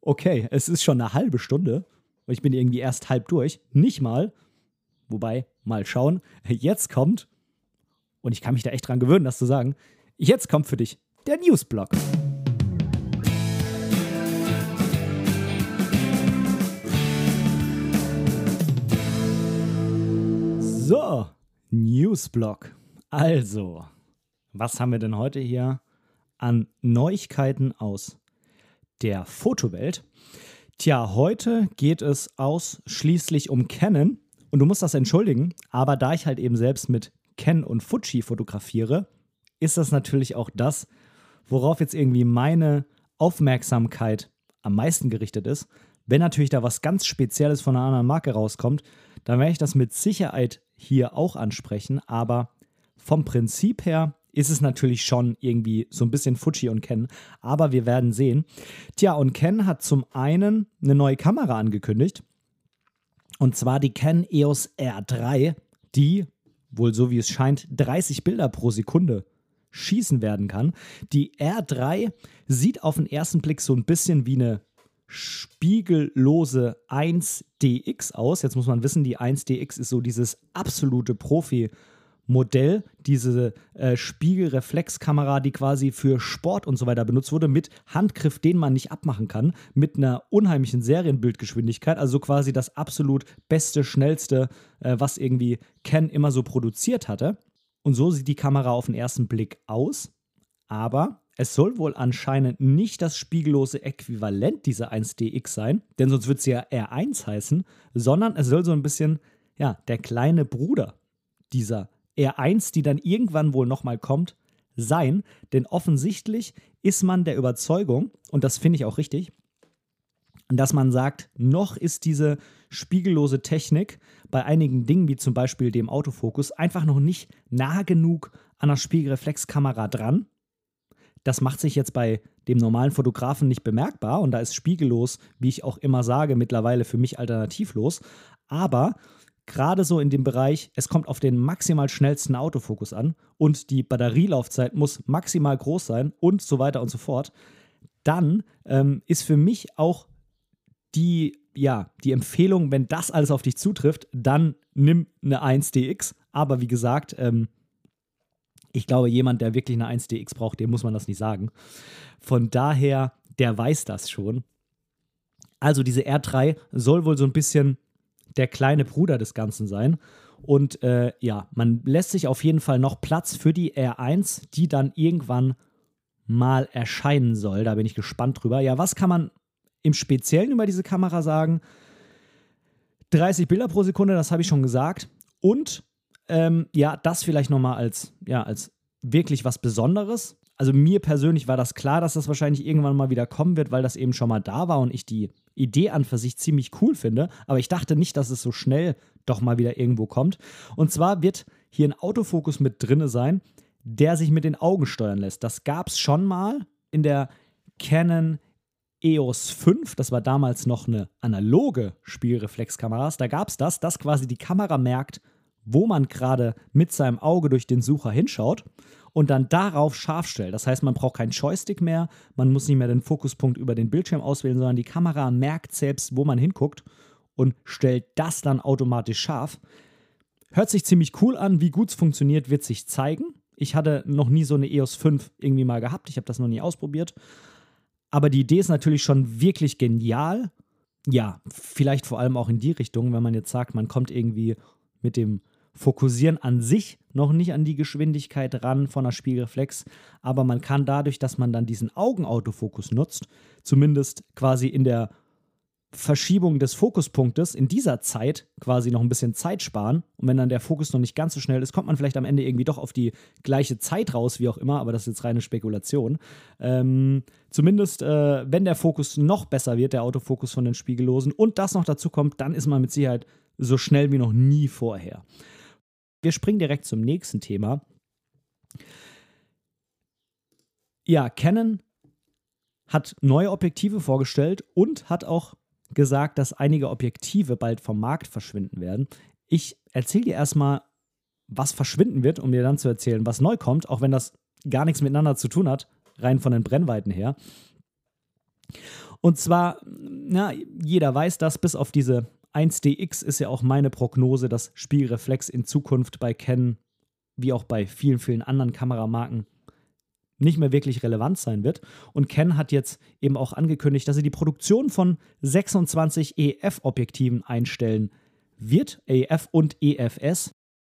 okay, es ist schon eine halbe Stunde. Und ich bin irgendwie erst halb durch. Nicht mal. Wobei, mal schauen. Jetzt kommt, und ich kann mich da echt dran gewöhnen, das zu sagen, jetzt kommt für dich der Newsblock. So, Newsblock. Also, was haben wir denn heute hier an Neuigkeiten aus der Fotowelt? Tja, heute geht es ausschließlich um Canon. Und du musst das entschuldigen, aber da ich halt eben selbst mit Ken und Fuji fotografiere, ist das natürlich auch das, worauf jetzt irgendwie meine Aufmerksamkeit am meisten gerichtet ist. Wenn natürlich da was ganz Spezielles von einer anderen Marke rauskommt, dann werde ich das mit Sicherheit hier auch ansprechen. Aber vom Prinzip her ist es natürlich schon irgendwie so ein bisschen Fuji und Ken. Aber wir werden sehen. Tja, und Ken hat zum einen eine neue Kamera angekündigt. Und zwar die Canon EOS R3, die, wohl so wie es scheint, 30 Bilder pro Sekunde schießen werden kann. Die R3 sieht auf den ersten Blick so ein bisschen wie eine spiegellose 1DX aus. Jetzt muss man wissen, die 1DX ist so dieses absolute Profi- Modell, diese äh, Spiegelreflexkamera, die quasi für Sport und so weiter benutzt wurde, mit Handgriff, den man nicht abmachen kann, mit einer unheimlichen Serienbildgeschwindigkeit, also quasi das absolut beste, schnellste, äh, was irgendwie Ken immer so produziert hatte. Und so sieht die Kamera auf den ersten Blick aus, aber es soll wohl anscheinend nicht das spiegellose Äquivalent dieser 1DX sein, denn sonst wird sie ja R1 heißen, sondern es soll so ein bisschen, ja, der kleine Bruder dieser R1, die dann irgendwann wohl nochmal kommt, sein. Denn offensichtlich ist man der Überzeugung, und das finde ich auch richtig, dass man sagt, noch ist diese spiegellose Technik bei einigen Dingen, wie zum Beispiel dem Autofokus, einfach noch nicht nah genug an der Spiegelreflexkamera dran. Das macht sich jetzt bei dem normalen Fotografen nicht bemerkbar und da ist spiegellos, wie ich auch immer sage, mittlerweile für mich alternativlos. Aber gerade so in dem Bereich, es kommt auf den maximal schnellsten Autofokus an und die Batterielaufzeit muss maximal groß sein und so weiter und so fort, dann ähm, ist für mich auch die, ja, die Empfehlung, wenn das alles auf dich zutrifft, dann nimm eine 1DX. Aber wie gesagt, ähm, ich glaube, jemand, der wirklich eine 1DX braucht, dem muss man das nicht sagen. Von daher, der weiß das schon. Also diese R3 soll wohl so ein bisschen der kleine Bruder des Ganzen sein. Und äh, ja, man lässt sich auf jeden Fall noch Platz für die R1, die dann irgendwann mal erscheinen soll. Da bin ich gespannt drüber. Ja, was kann man im Speziellen über diese Kamera sagen. 30 Bilder pro Sekunde, das habe ich schon gesagt. Und ähm, ja, das vielleicht nochmal als, ja, als wirklich was Besonderes. Also mir persönlich war das klar, dass das wahrscheinlich irgendwann mal wieder kommen wird, weil das eben schon mal da war und ich die Idee an für sich ziemlich cool finde. Aber ich dachte nicht, dass es so schnell doch mal wieder irgendwo kommt. Und zwar wird hier ein Autofokus mit drinne sein, der sich mit den Augen steuern lässt. Das gab es schon mal in der Canon EOS 5, das war damals noch eine analoge Spielreflexkamera. Da gab es das, dass quasi die Kamera merkt, wo man gerade mit seinem Auge durch den Sucher hinschaut und dann darauf scharf stellt. Das heißt, man braucht keinen Joystick mehr, man muss nicht mehr den Fokuspunkt über den Bildschirm auswählen, sondern die Kamera merkt selbst, wo man hinguckt und stellt das dann automatisch scharf. Hört sich ziemlich cool an, wie gut es funktioniert, wird sich zeigen. Ich hatte noch nie so eine EOS 5 irgendwie mal gehabt, ich habe das noch nie ausprobiert. Aber die Idee ist natürlich schon wirklich genial. Ja, vielleicht vor allem auch in die Richtung, wenn man jetzt sagt, man kommt irgendwie mit dem Fokussieren an sich noch nicht an die Geschwindigkeit ran von der Spiegelreflex, aber man kann dadurch, dass man dann diesen Augenautofokus nutzt, zumindest quasi in der Verschiebung des Fokuspunktes in dieser Zeit quasi noch ein bisschen Zeit sparen. Und wenn dann der Fokus noch nicht ganz so schnell ist, kommt man vielleicht am Ende irgendwie doch auf die gleiche Zeit raus, wie auch immer, aber das ist jetzt reine Spekulation. Ähm, zumindest, äh, wenn der Fokus noch besser wird, der Autofokus von den Spiegellosen, und das noch dazu kommt, dann ist man mit Sicherheit so schnell wie noch nie vorher. Wir springen direkt zum nächsten Thema. Ja, Canon hat neue Objektive vorgestellt und hat auch gesagt, dass einige Objektive bald vom Markt verschwinden werden. Ich erzähle dir erstmal, was verschwinden wird, um dir dann zu erzählen, was neu kommt, auch wenn das gar nichts miteinander zu tun hat, rein von den Brennweiten her. Und zwar, na, jeder weiß das, bis auf diese 1DX ist ja auch meine Prognose, dass Spielreflex in Zukunft bei Canon wie auch bei vielen, vielen anderen Kameramarken nicht mehr wirklich relevant sein wird. Und Ken hat jetzt eben auch angekündigt, dass sie die Produktion von 26 EF-Objektiven einstellen wird, EF und EFS.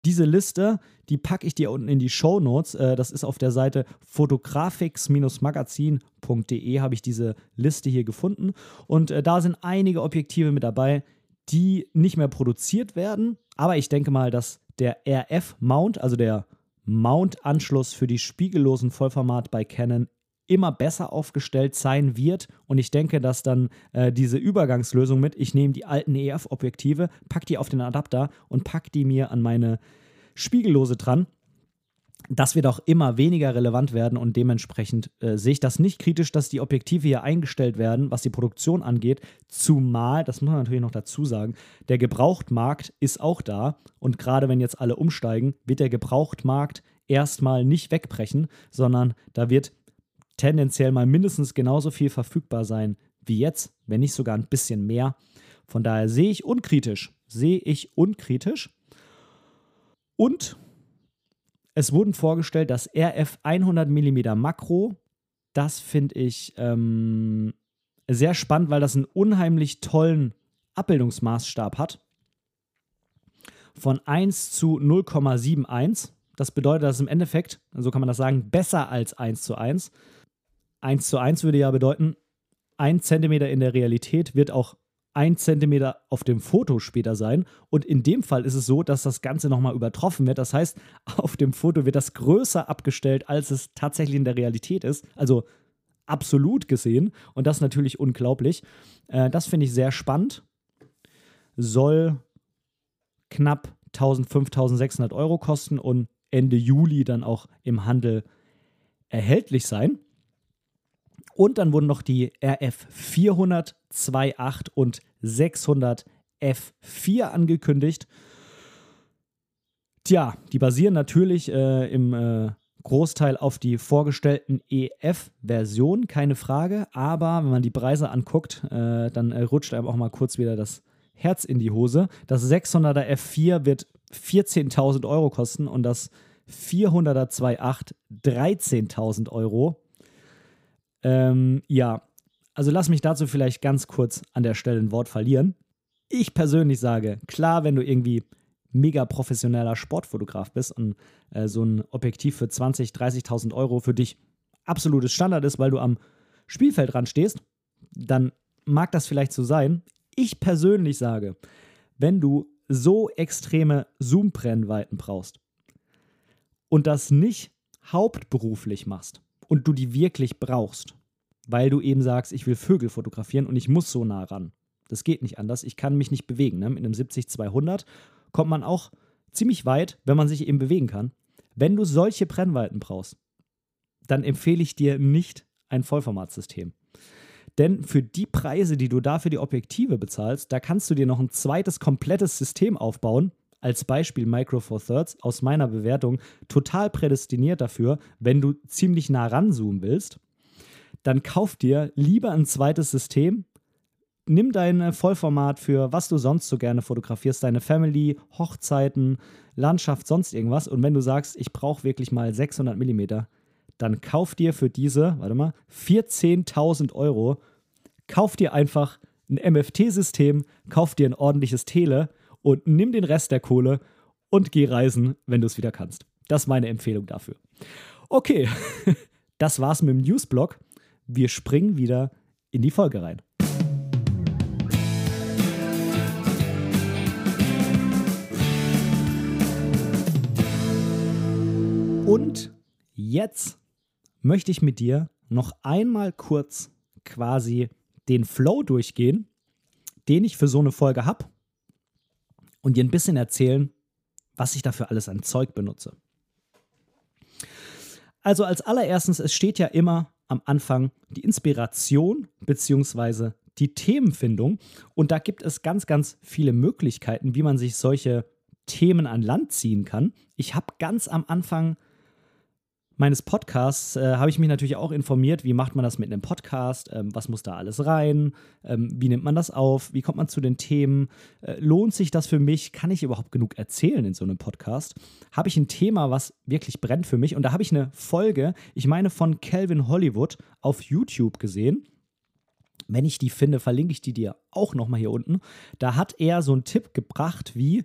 Diese Liste, die packe ich dir unten in die Show Notes. Äh, das ist auf der Seite fotografix-magazin.de habe ich diese Liste hier gefunden. Und äh, da sind einige Objektive mit dabei, die nicht mehr produziert werden. Aber ich denke mal, dass der RF-Mount, also der Mount-Anschluss für die spiegellosen Vollformat bei Canon immer besser aufgestellt sein wird. Und ich denke, dass dann äh, diese Übergangslösung mit, ich nehme die alten EF-Objektive, pack die auf den Adapter und pack die mir an meine Spiegellose dran, das wird auch immer weniger relevant werden und dementsprechend äh, sehe ich das nicht kritisch, dass die Objektive hier eingestellt werden, was die Produktion angeht. Zumal, das muss man natürlich noch dazu sagen, der Gebrauchtmarkt ist auch da und gerade wenn jetzt alle umsteigen, wird der Gebrauchtmarkt erstmal nicht wegbrechen, sondern da wird tendenziell mal mindestens genauso viel verfügbar sein wie jetzt, wenn nicht sogar ein bisschen mehr. Von daher sehe ich unkritisch, sehe ich unkritisch. Und es wurden vorgestellt das RF 100 mm Makro. Das finde ich ähm, sehr spannend, weil das einen unheimlich tollen Abbildungsmaßstab hat. Von 1 zu 0,71. Das bedeutet, dass im Endeffekt, so kann man das sagen, besser als 1 zu 1. 1 zu 1 würde ja bedeuten, 1 cm in der Realität wird auch ein Zentimeter auf dem Foto später sein. Und in dem Fall ist es so, dass das Ganze nochmal übertroffen wird. Das heißt, auf dem Foto wird das größer abgestellt, als es tatsächlich in der Realität ist. Also absolut gesehen. Und das natürlich unglaublich. Äh, das finde ich sehr spannend. Soll knapp 1500, 1600 Euro kosten und Ende Juli dann auch im Handel erhältlich sein. Und dann wurden noch die RF 400, 2.8 und 600 F4 angekündigt. Tja, die basieren natürlich äh, im äh, Großteil auf die vorgestellten EF-Versionen, keine Frage. Aber wenn man die Preise anguckt, äh, dann äh, rutscht einem auch mal kurz wieder das Herz in die Hose. Das 600er F4 wird 14.000 Euro kosten und das 400er 2.8 13.000 Euro. Ähm, ja, also lass mich dazu vielleicht ganz kurz an der Stelle ein Wort verlieren. Ich persönlich sage, klar, wenn du irgendwie mega professioneller Sportfotograf bist und äh, so ein Objektiv für 20, 30.000 Euro für dich absolutes Standard ist, weil du am Spielfeldrand stehst, dann mag das vielleicht so sein. Ich persönlich sage, wenn du so extreme Zoom-Brennweiten brauchst und das nicht hauptberuflich machst und du die wirklich brauchst, weil du eben sagst, ich will Vögel fotografieren und ich muss so nah ran. Das geht nicht anders. Ich kann mich nicht bewegen. Ne? Mit einem 70-200 kommt man auch ziemlich weit, wenn man sich eben bewegen kann. Wenn du solche Brennweiten brauchst, dann empfehle ich dir nicht ein Vollformatsystem. Denn für die Preise, die du da für die Objektive bezahlst, da kannst du dir noch ein zweites komplettes System aufbauen. Als Beispiel Micro Four Thirds aus meiner Bewertung total prädestiniert dafür, wenn du ziemlich nah ranzoomen willst. Dann kauf dir lieber ein zweites System, nimm dein Vollformat für was du sonst so gerne fotografierst, deine Family, Hochzeiten, Landschaft, sonst irgendwas. Und wenn du sagst, ich brauche wirklich mal 600 Millimeter, dann kauf dir für diese, warte mal, 14.000 Euro, kauf dir einfach ein MFT-System, kauf dir ein ordentliches Tele und nimm den Rest der Kohle und geh reisen, wenn du es wieder kannst. Das ist meine Empfehlung dafür. Okay, das war's mit dem Newsblog. Wir springen wieder in die Folge rein. Und jetzt möchte ich mit dir noch einmal kurz quasi den Flow durchgehen, den ich für so eine Folge habe und dir ein bisschen erzählen, was ich dafür alles an Zeug benutze. Also als allererstes, es steht ja immer am Anfang die Inspiration bzw. die Themenfindung und da gibt es ganz, ganz viele Möglichkeiten, wie man sich solche Themen an Land ziehen kann. Ich habe ganz am Anfang meines Podcasts äh, habe ich mich natürlich auch informiert, wie macht man das mit einem Podcast, ähm, was muss da alles rein, ähm, wie nimmt man das auf, wie kommt man zu den Themen, äh, lohnt sich das für mich, kann ich überhaupt genug erzählen in so einem Podcast, habe ich ein Thema, was wirklich brennt für mich und da habe ich eine Folge, ich meine von Calvin Hollywood auf YouTube gesehen. Wenn ich die finde, verlinke ich die dir auch nochmal hier unten. Da hat er so einen Tipp gebracht, wie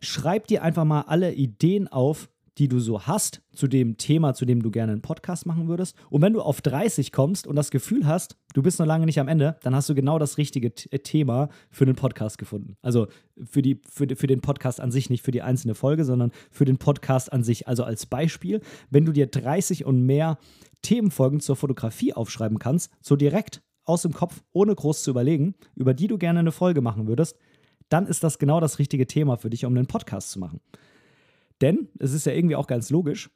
schreib dir einfach mal alle Ideen auf, die du so hast zu dem Thema, zu dem du gerne einen Podcast machen würdest. Und wenn du auf 30 kommst und das Gefühl hast, du bist noch lange nicht am Ende, dann hast du genau das richtige äh, Thema für einen Podcast gefunden. Also für, die, für, für den Podcast an sich, nicht für die einzelne Folge, sondern für den Podcast an sich. Also als Beispiel, wenn du dir 30 und mehr Themenfolgen zur Fotografie aufschreiben kannst, so direkt aus dem Kopf, ohne groß zu überlegen, über die du gerne eine Folge machen würdest, dann ist das genau das richtige Thema für dich, um einen Podcast zu machen. Denn es ist ja irgendwie auch ganz logisch,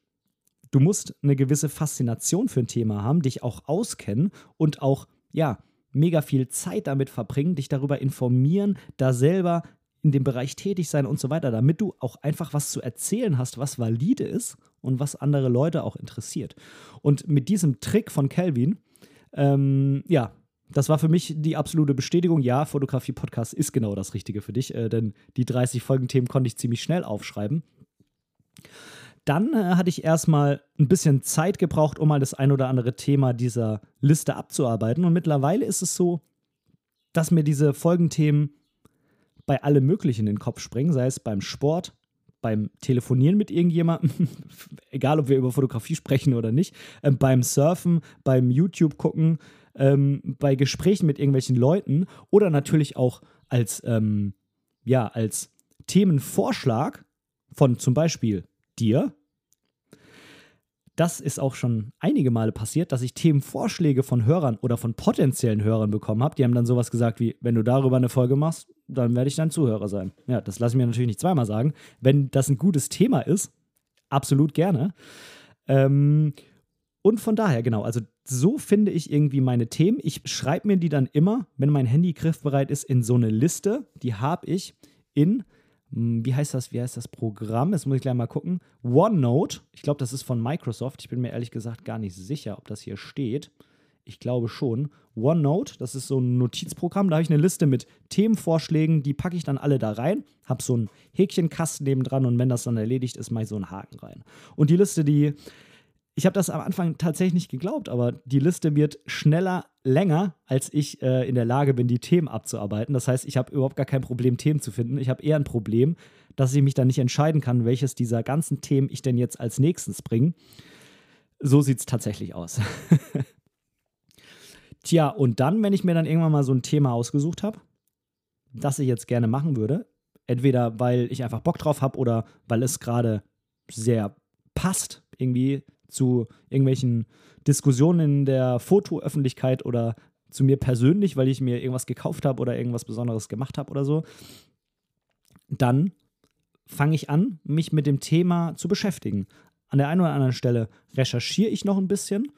du musst eine gewisse Faszination für ein Thema haben, dich auch auskennen und auch, ja, mega viel Zeit damit verbringen, dich darüber informieren, da selber in dem Bereich tätig sein und so weiter, damit du auch einfach was zu erzählen hast, was valide ist und was andere Leute auch interessiert. Und mit diesem Trick von Calvin, ähm, ja, das war für mich die absolute Bestätigung. Ja, Fotografie-Podcast ist genau das Richtige für dich, äh, denn die 30 Folgenthemen konnte ich ziemlich schnell aufschreiben. Dann äh, hatte ich erstmal ein bisschen Zeit gebraucht, um mal das ein oder andere Thema dieser Liste abzuarbeiten. Und mittlerweile ist es so, dass mir diese Folgenthemen bei allem Möglichen in den Kopf springen, sei es beim Sport, beim Telefonieren mit irgendjemandem, egal ob wir über Fotografie sprechen oder nicht, äh, beim Surfen, beim YouTube gucken, ähm, bei Gesprächen mit irgendwelchen Leuten oder natürlich auch als, ähm, ja, als Themenvorschlag von zum Beispiel dir. Das ist auch schon einige Male passiert, dass ich Themenvorschläge von Hörern oder von potenziellen Hörern bekommen habe. Die haben dann sowas gesagt wie, wenn du darüber eine Folge machst, dann werde ich dein Zuhörer sein. Ja, das lasse ich mir natürlich nicht zweimal sagen. Wenn das ein gutes Thema ist, absolut gerne. Ähm, und von daher, genau, also so finde ich irgendwie meine Themen. Ich schreibe mir die dann immer, wenn mein Handy griffbereit ist, in so eine Liste. Die habe ich in wie heißt das, wie heißt das Programm? Jetzt muss ich gleich mal gucken. OneNote, ich glaube, das ist von Microsoft. Ich bin mir ehrlich gesagt gar nicht sicher, ob das hier steht. Ich glaube schon. OneNote, das ist so ein Notizprogramm. Da habe ich eine Liste mit Themenvorschlägen, die packe ich dann alle da rein. Habe so ein Häkchenkasten nebendran und wenn das dann erledigt ist, mache ich so einen Haken rein. Und die Liste, die ich habe das am Anfang tatsächlich nicht geglaubt, aber die Liste wird schneller länger, als ich äh, in der Lage bin, die Themen abzuarbeiten. Das heißt, ich habe überhaupt gar kein Problem, Themen zu finden. Ich habe eher ein Problem, dass ich mich dann nicht entscheiden kann, welches dieser ganzen Themen ich denn jetzt als nächstes bringe. So sieht es tatsächlich aus. Tja, und dann, wenn ich mir dann irgendwann mal so ein Thema ausgesucht habe, das ich jetzt gerne machen würde, entweder weil ich einfach Bock drauf habe oder weil es gerade sehr passt, irgendwie zu irgendwelchen Diskussionen in der Fotoöffentlichkeit oder zu mir persönlich, weil ich mir irgendwas gekauft habe oder irgendwas Besonderes gemacht habe oder so, dann fange ich an, mich mit dem Thema zu beschäftigen. An der einen oder anderen Stelle recherchiere ich noch ein bisschen,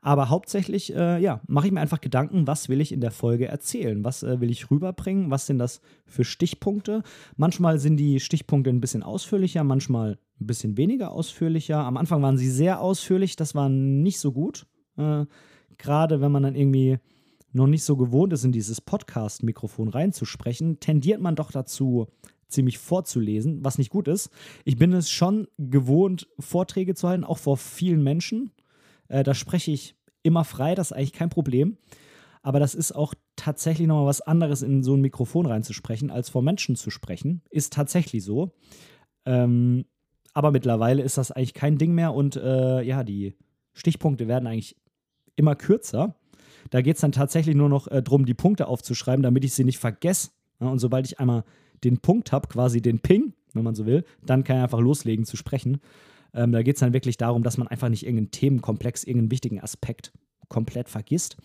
aber hauptsächlich, äh, ja, mache ich mir einfach Gedanken, was will ich in der Folge erzählen? Was äh, will ich rüberbringen? Was sind das für Stichpunkte? Manchmal sind die Stichpunkte ein bisschen ausführlicher, manchmal ein bisschen weniger ausführlicher. Am Anfang waren sie sehr ausführlich, das war nicht so gut. Äh, Gerade wenn man dann irgendwie noch nicht so gewohnt ist, in dieses Podcast-Mikrofon reinzusprechen, tendiert man doch dazu, ziemlich vorzulesen, was nicht gut ist. Ich bin es schon gewohnt, Vorträge zu halten, auch vor vielen Menschen. Äh, da spreche ich immer frei, das ist eigentlich kein Problem. Aber das ist auch tatsächlich nochmal was anderes, in so ein Mikrofon reinzusprechen, als vor Menschen zu sprechen. Ist tatsächlich so. Ähm, aber mittlerweile ist das eigentlich kein Ding mehr und äh, ja, die Stichpunkte werden eigentlich immer kürzer. Da geht es dann tatsächlich nur noch äh, darum, die Punkte aufzuschreiben, damit ich sie nicht vergesse. Ja, und sobald ich einmal den Punkt habe, quasi den Ping, wenn man so will, dann kann ich einfach loslegen zu sprechen. Ähm, da geht es dann wirklich darum, dass man einfach nicht irgendeinen Themenkomplex, irgendeinen wichtigen Aspekt komplett vergisst.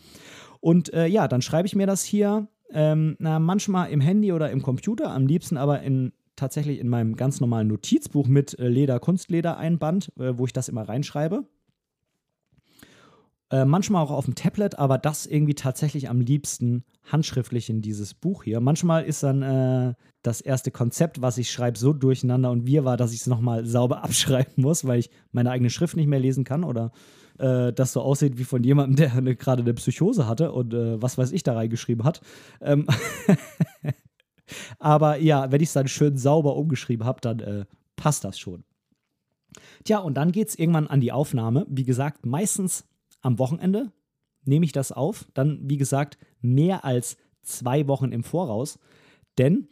Und äh, ja, dann schreibe ich mir das hier, ähm, na, manchmal im Handy oder im Computer, am liebsten aber in, tatsächlich in meinem ganz normalen Notizbuch mit äh, Leder, Kunstleder einband, äh, wo ich das immer reinschreibe. Äh, manchmal auch auf dem Tablet, aber das irgendwie tatsächlich am liebsten handschriftlich in dieses Buch hier. Manchmal ist dann äh, das erste Konzept, was ich schreibe, so durcheinander und wir war, dass ich es nochmal sauber abschreiben muss, weil ich meine eigene Schrift nicht mehr lesen kann oder äh, das so aussieht wie von jemandem, der eine, gerade eine Psychose hatte und was weiß ich da reingeschrieben hat. Ähm aber ja, wenn ich es dann schön sauber umgeschrieben habe, dann äh, passt das schon. Tja, und dann geht es irgendwann an die Aufnahme. Wie gesagt, meistens am Wochenende nehme ich das auf. Dann, wie gesagt, mehr als zwei Wochen im Voraus. Denn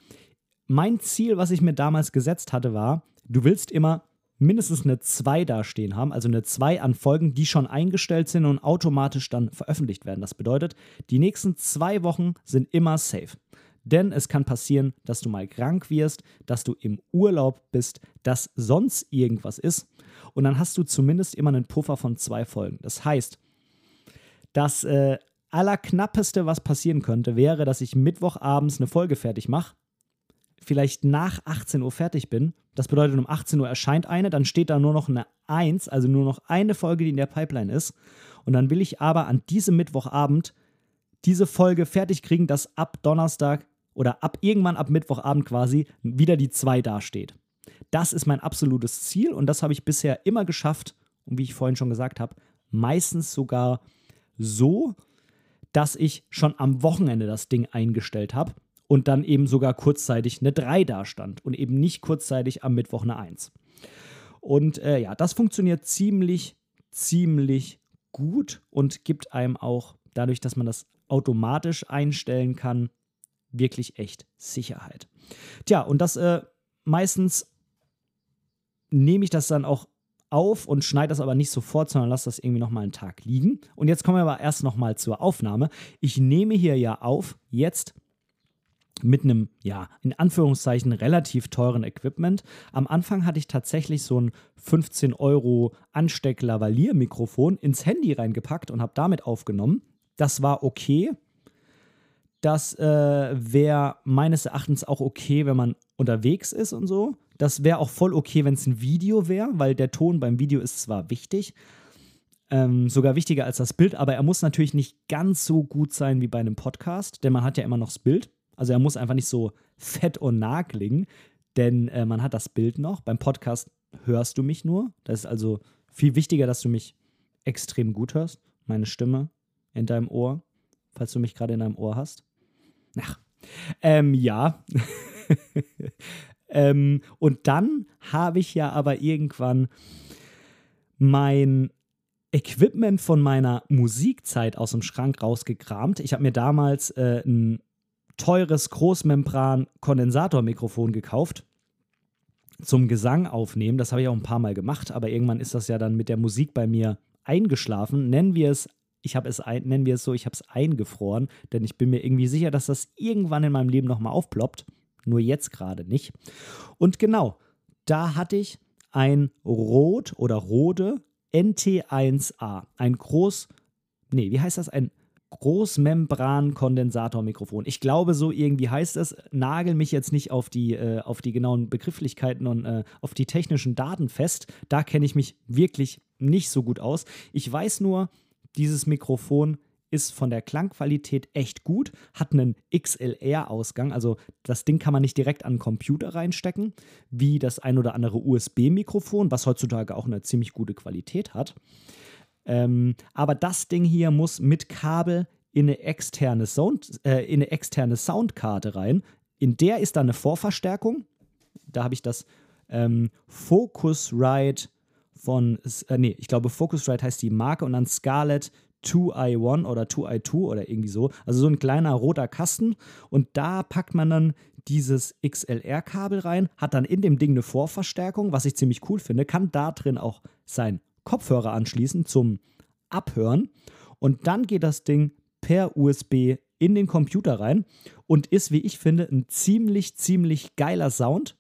mein Ziel, was ich mir damals gesetzt hatte, war, du willst immer mindestens eine 2 dastehen haben, also eine 2 an Folgen, die schon eingestellt sind und automatisch dann veröffentlicht werden. Das bedeutet, die nächsten zwei Wochen sind immer safe. Denn es kann passieren, dass du mal krank wirst, dass du im Urlaub bist, dass sonst irgendwas ist. Und dann hast du zumindest immer einen Puffer von zwei Folgen. Das heißt, das äh, Allerknappeste, was passieren könnte, wäre, dass ich Mittwochabends eine Folge fertig mache, vielleicht nach 18 Uhr fertig bin. Das bedeutet, um 18 Uhr erscheint eine, dann steht da nur noch eine 1, also nur noch eine Folge, die in der Pipeline ist. Und dann will ich aber an diesem Mittwochabend diese Folge fertig kriegen, dass ab Donnerstag oder ab irgendwann ab Mittwochabend quasi wieder die 2 dasteht. Das ist mein absolutes Ziel und das habe ich bisher immer geschafft. Und wie ich vorhin schon gesagt habe, meistens sogar so, dass ich schon am Wochenende das Ding eingestellt habe und dann eben sogar kurzzeitig eine 3 dastand und eben nicht kurzzeitig am Mittwoch eine 1. Und äh, ja, das funktioniert ziemlich, ziemlich gut und gibt einem auch dadurch, dass man das automatisch einstellen kann, wirklich echt Sicherheit. Tja, und das äh, meistens nehme ich das dann auch auf und schneide das aber nicht sofort, sondern lasse das irgendwie nochmal einen Tag liegen. Und jetzt kommen wir aber erst nochmal zur Aufnahme. Ich nehme hier ja auf, jetzt mit einem, ja, in Anführungszeichen relativ teuren Equipment. Am Anfang hatte ich tatsächlich so ein 15 Euro Ansteck-Lavalier-Mikrofon ins Handy reingepackt und habe damit aufgenommen. Das war okay. Das äh, wäre meines Erachtens auch okay, wenn man unterwegs ist und so. Das wäre auch voll okay, wenn es ein Video wäre, weil der Ton beim Video ist zwar wichtig, ähm, sogar wichtiger als das Bild, aber er muss natürlich nicht ganz so gut sein wie bei einem Podcast, denn man hat ja immer noch das Bild. Also er muss einfach nicht so fett und nah denn äh, man hat das Bild noch. Beim Podcast hörst du mich nur. Das ist also viel wichtiger, dass du mich extrem gut hörst. Meine Stimme in deinem Ohr, falls du mich gerade in deinem Ohr hast. Ach, ähm, ja. Ähm, und dann habe ich ja aber irgendwann mein Equipment von meiner Musikzeit aus dem Schrank rausgekramt. Ich habe mir damals äh, ein teures Großmembran-Kondensatormikrofon gekauft zum Gesang aufnehmen. Das habe ich auch ein paar Mal gemacht, aber irgendwann ist das ja dann mit der Musik bei mir eingeschlafen. Nennen wir es ich habe es, ein, nennen wir es so, ich habe es eingefroren, denn ich bin mir irgendwie sicher, dass das irgendwann in meinem Leben nochmal aufploppt. Nur jetzt gerade nicht. Und genau, da hatte ich ein Rot oder Rode NT1A. Ein groß, nee, wie heißt das? Ein Großmembran-Kondensatormikrofon. Ich glaube, so irgendwie heißt es. Nagel mich jetzt nicht auf die, äh, auf die genauen Begrifflichkeiten und äh, auf die technischen Daten fest. Da kenne ich mich wirklich nicht so gut aus. Ich weiß nur, dieses Mikrofon ist von der Klangqualität echt gut, hat einen XLR-Ausgang, also das Ding kann man nicht direkt an den Computer reinstecken, wie das ein oder andere USB-Mikrofon, was heutzutage auch eine ziemlich gute Qualität hat. Ähm, aber das Ding hier muss mit Kabel in eine externe, Sound, äh, in eine externe Soundkarte rein. In der ist dann eine Vorverstärkung. Da habe ich das ähm, Focusrite von, äh, nee, ich glaube Focusrite heißt die Marke und dann Scarlett 2i1 oder 2i2 oder irgendwie so. Also so ein kleiner roter Kasten und da packt man dann dieses XLR-Kabel rein, hat dann in dem Ding eine Vorverstärkung, was ich ziemlich cool finde, kann da drin auch sein Kopfhörer anschließen zum Abhören und dann geht das Ding per USB in den Computer rein und ist, wie ich finde, ein ziemlich, ziemlich geiler Sound.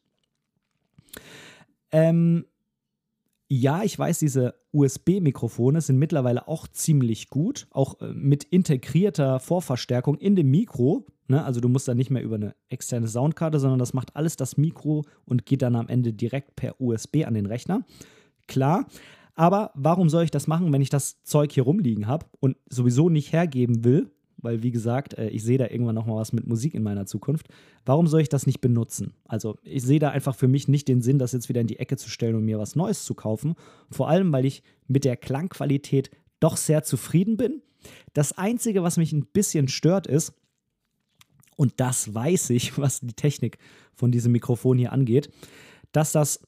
Ähm, ja, ich weiß, diese USB-Mikrofone sind mittlerweile auch ziemlich gut, auch äh, mit integrierter Vorverstärkung in dem Mikro. Ne? Also du musst da nicht mehr über eine externe Soundkarte, sondern das macht alles das Mikro und geht dann am Ende direkt per USB an den Rechner. Klar, aber warum soll ich das machen, wenn ich das Zeug hier rumliegen habe und sowieso nicht hergeben will? Weil, wie gesagt, äh, ich sehe da irgendwann noch mal was mit Musik in meiner Zukunft. Warum soll ich das nicht benutzen? Also, ich sehe da einfach für mich nicht den Sinn, das jetzt wieder in die Ecke zu stellen und mir was Neues zu kaufen. Vor allem, weil ich mit der Klangqualität doch sehr zufrieden bin. Das Einzige, was mich ein bisschen stört, ist, und das weiß ich, was die Technik von diesem Mikrofon hier angeht, dass das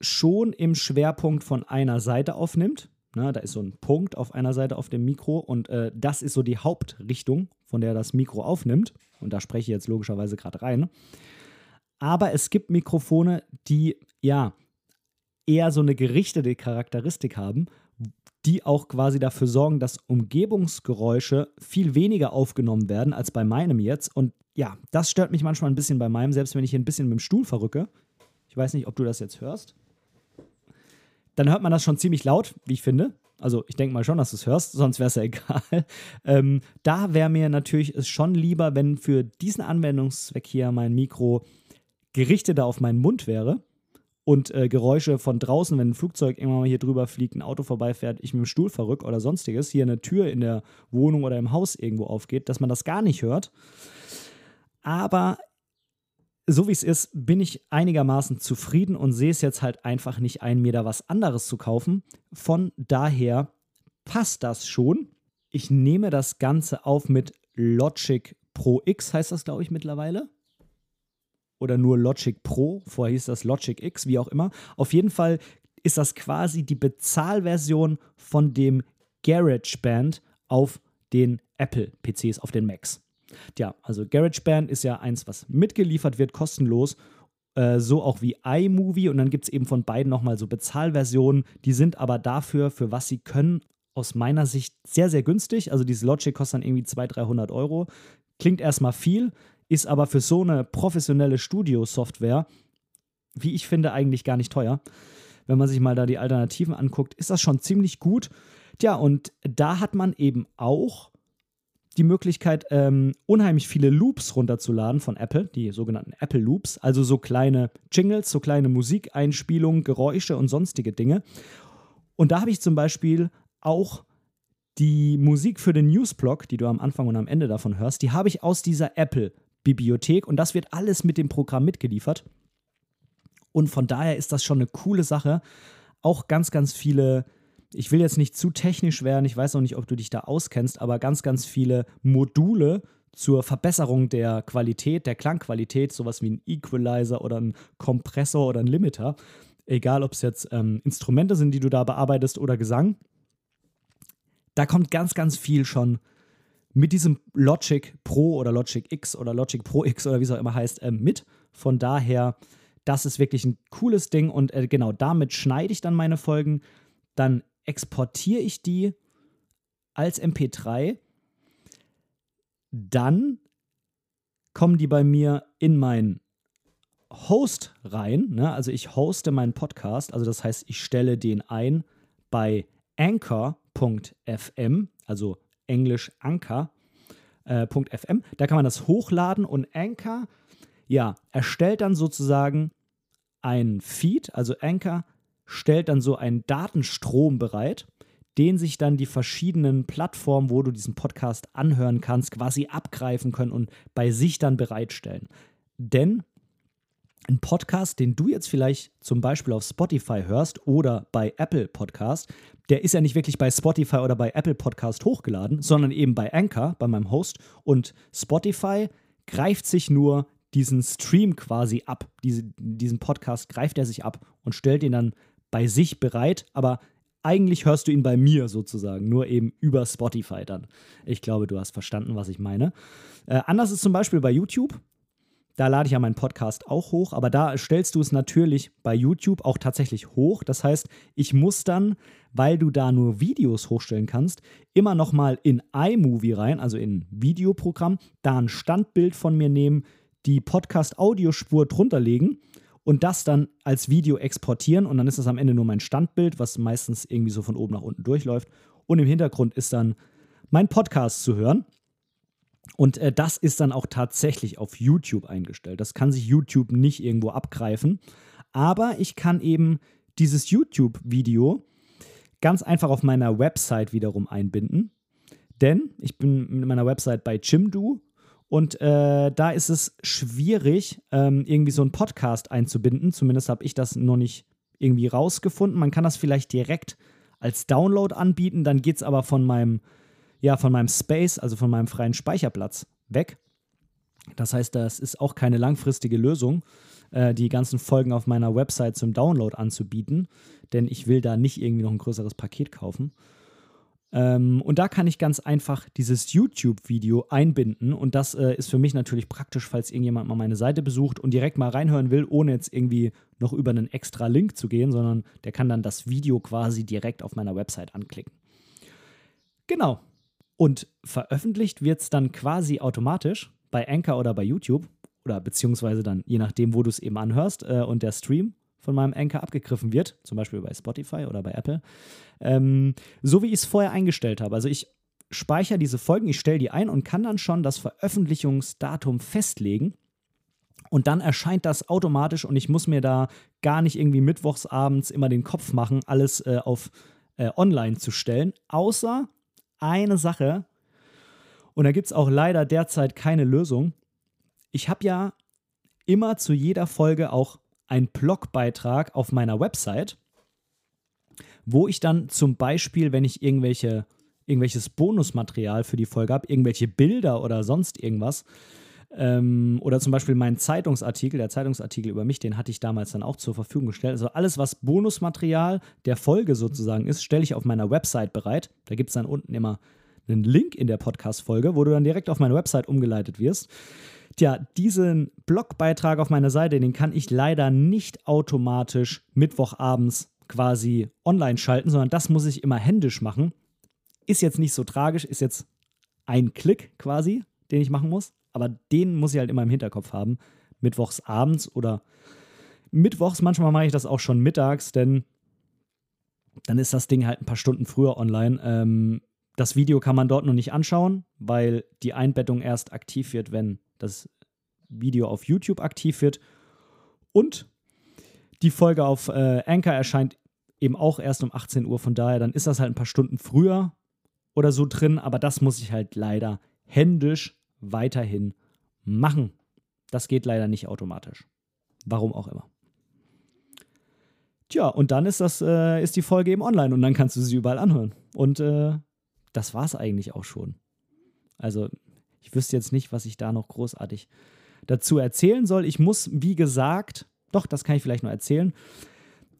schon im Schwerpunkt von einer Seite aufnimmt. Na, da ist so ein Punkt auf einer Seite auf dem Mikro und äh, das ist so die Hauptrichtung, von der das Mikro aufnimmt. Und da spreche ich jetzt logischerweise gerade rein. Aber es gibt Mikrofone, die ja eher so eine gerichtete Charakteristik haben, die auch quasi dafür sorgen, dass Umgebungsgeräusche viel weniger aufgenommen werden als bei meinem jetzt. Und ja, das stört mich manchmal ein bisschen bei meinem, selbst wenn ich hier ein bisschen mit dem Stuhl verrücke. Ich weiß nicht, ob du das jetzt hörst dann hört man das schon ziemlich laut, wie ich finde. Also ich denke mal schon, dass du es hörst, sonst wäre es ja egal. Ähm, da wäre mir natürlich es schon lieber, wenn für diesen Anwendungszweck hier mein Mikro gerichteter auf meinen Mund wäre und äh, Geräusche von draußen, wenn ein Flugzeug irgendwann mal hier drüber fliegt, ein Auto vorbeifährt, ich mit dem Stuhl verrückt oder sonstiges, hier eine Tür in der Wohnung oder im Haus irgendwo aufgeht, dass man das gar nicht hört. Aber so wie es ist, bin ich einigermaßen zufrieden und sehe es jetzt halt einfach nicht ein, mir da was anderes zu kaufen. Von daher passt das schon. Ich nehme das Ganze auf mit Logic Pro X, heißt das, glaube ich, mittlerweile. Oder nur Logic Pro, vorher hieß das Logic X, wie auch immer. Auf jeden Fall ist das quasi die Bezahlversion von dem GarageBand auf den Apple-PCs, auf den Macs. Tja, also GarageBand ist ja eins, was mitgeliefert wird, kostenlos. Äh, so auch wie iMovie. Und dann gibt es eben von beiden nochmal so Bezahlversionen. Die sind aber dafür, für was sie können, aus meiner Sicht sehr, sehr günstig. Also dieses Logic kostet dann irgendwie 200, 300 Euro. Klingt erstmal viel, ist aber für so eine professionelle Studio-Software, wie ich finde, eigentlich gar nicht teuer. Wenn man sich mal da die Alternativen anguckt, ist das schon ziemlich gut. Tja, und da hat man eben auch die Möglichkeit, ähm, unheimlich viele Loops runterzuladen von Apple, die sogenannten Apple Loops, also so kleine Jingles, so kleine Musikeinspielungen, Geräusche und sonstige Dinge. Und da habe ich zum Beispiel auch die Musik für den Newsblog, die du am Anfang und am Ende davon hörst, die habe ich aus dieser Apple-Bibliothek und das wird alles mit dem Programm mitgeliefert. Und von daher ist das schon eine coole Sache. Auch ganz, ganz viele ich will jetzt nicht zu technisch werden, ich weiß noch nicht, ob du dich da auskennst, aber ganz, ganz viele Module zur Verbesserung der Qualität, der Klangqualität, sowas wie ein Equalizer oder ein Kompressor oder ein Limiter, egal ob es jetzt ähm, Instrumente sind, die du da bearbeitest oder Gesang, da kommt ganz, ganz viel schon mit diesem Logic Pro oder Logic X oder Logic Pro X oder wie es auch immer heißt, äh, mit. Von daher, das ist wirklich ein cooles Ding und äh, genau damit schneide ich dann meine Folgen. Dann exportiere ich die als MP3. Dann kommen die bei mir in mein Host rein. Ne? Also ich hoste meinen Podcast. Also das heißt, ich stelle den ein bei anchor.fm, also englisch anchor.fm. Äh, da kann man das hochladen und Anchor, ja, erstellt dann sozusagen ein Feed, also Anchor stellt dann so einen Datenstrom bereit, den sich dann die verschiedenen Plattformen, wo du diesen Podcast anhören kannst, quasi abgreifen können und bei sich dann bereitstellen. Denn ein Podcast, den du jetzt vielleicht zum Beispiel auf Spotify hörst oder bei Apple Podcast, der ist ja nicht wirklich bei Spotify oder bei Apple Podcast hochgeladen, sondern eben bei Anchor, bei meinem Host. Und Spotify greift sich nur diesen Stream quasi ab. Diese, diesen Podcast greift er sich ab und stellt ihn dann bei sich bereit, aber eigentlich hörst du ihn bei mir sozusagen, nur eben über Spotify dann. Ich glaube, du hast verstanden, was ich meine. Äh, anders ist zum Beispiel bei YouTube. Da lade ich ja meinen Podcast auch hoch, aber da stellst du es natürlich bei YouTube auch tatsächlich hoch. Das heißt, ich muss dann, weil du da nur Videos hochstellen kannst, immer noch mal in iMovie rein, also in Videoprogramm, da ein Standbild von mir nehmen, die Podcast-Audiospur drunter legen und das dann als Video exportieren und dann ist das am Ende nur mein Standbild, was meistens irgendwie so von oben nach unten durchläuft und im Hintergrund ist dann mein Podcast zu hören. Und äh, das ist dann auch tatsächlich auf YouTube eingestellt. Das kann sich YouTube nicht irgendwo abgreifen. Aber ich kann eben dieses YouTube-Video ganz einfach auf meiner Website wiederum einbinden. Denn ich bin mit meiner Website bei Chimdu und äh, da ist es schwierig, ähm, irgendwie so einen Podcast einzubinden. Zumindest habe ich das noch nicht irgendwie rausgefunden. Man kann das vielleicht direkt als Download anbieten, dann geht es aber von meinem, ja, von meinem Space, also von meinem freien Speicherplatz weg. Das heißt, das ist auch keine langfristige Lösung, äh, die ganzen Folgen auf meiner Website zum Download anzubieten, denn ich will da nicht irgendwie noch ein größeres Paket kaufen. Ähm, und da kann ich ganz einfach dieses YouTube-Video einbinden. Und das äh, ist für mich natürlich praktisch, falls irgendjemand mal meine Seite besucht und direkt mal reinhören will, ohne jetzt irgendwie noch über einen extra Link zu gehen, sondern der kann dann das Video quasi direkt auf meiner Website anklicken. Genau. Und veröffentlicht wird es dann quasi automatisch bei Anchor oder bei YouTube oder beziehungsweise dann je nachdem, wo du es eben anhörst äh, und der Stream von meinem Anchor abgegriffen wird, zum Beispiel bei Spotify oder bei Apple, ähm, so wie ich es vorher eingestellt habe. Also ich speichere diese Folgen, ich stelle die ein und kann dann schon das Veröffentlichungsdatum festlegen. Und dann erscheint das automatisch und ich muss mir da gar nicht irgendwie mittwochsabends immer den Kopf machen, alles äh, auf äh, online zu stellen. Außer eine Sache, und da gibt es auch leider derzeit keine Lösung. Ich habe ja immer zu jeder Folge auch einen Blogbeitrag auf meiner Website, wo ich dann zum Beispiel, wenn ich irgendwelche, irgendwelches Bonusmaterial für die Folge habe, irgendwelche Bilder oder sonst irgendwas, ähm, oder zum Beispiel meinen Zeitungsartikel, der Zeitungsartikel über mich, den hatte ich damals dann auch zur Verfügung gestellt. Also alles, was Bonusmaterial der Folge sozusagen ist, stelle ich auf meiner Website bereit. Da gibt es dann unten immer einen Link in der Podcast-Folge, wo du dann direkt auf meine Website umgeleitet wirst. Tja, diesen Blogbeitrag auf meiner Seite, den kann ich leider nicht automatisch Mittwochabends quasi online schalten, sondern das muss ich immer händisch machen. Ist jetzt nicht so tragisch, ist jetzt ein Klick quasi, den ich machen muss, aber den muss ich halt immer im Hinterkopf haben. Mittwochs abends oder mittwochs, manchmal mache ich das auch schon mittags, denn dann ist das Ding halt ein paar Stunden früher online. Ähm, das Video kann man dort noch nicht anschauen, weil die Einbettung erst aktiv wird, wenn das Video auf YouTube aktiv wird. Und die Folge auf äh, Anchor erscheint eben auch erst um 18 Uhr. Von daher, dann ist das halt ein paar Stunden früher oder so drin. Aber das muss ich halt leider händisch weiterhin machen. Das geht leider nicht automatisch. Warum auch immer. Tja, und dann ist das, äh, ist die Folge eben online und dann kannst du sie überall anhören. Und äh, das war es eigentlich auch schon. Also ich wüsste jetzt nicht, was ich da noch großartig dazu erzählen soll. Ich muss, wie gesagt, doch, das kann ich vielleicht noch erzählen.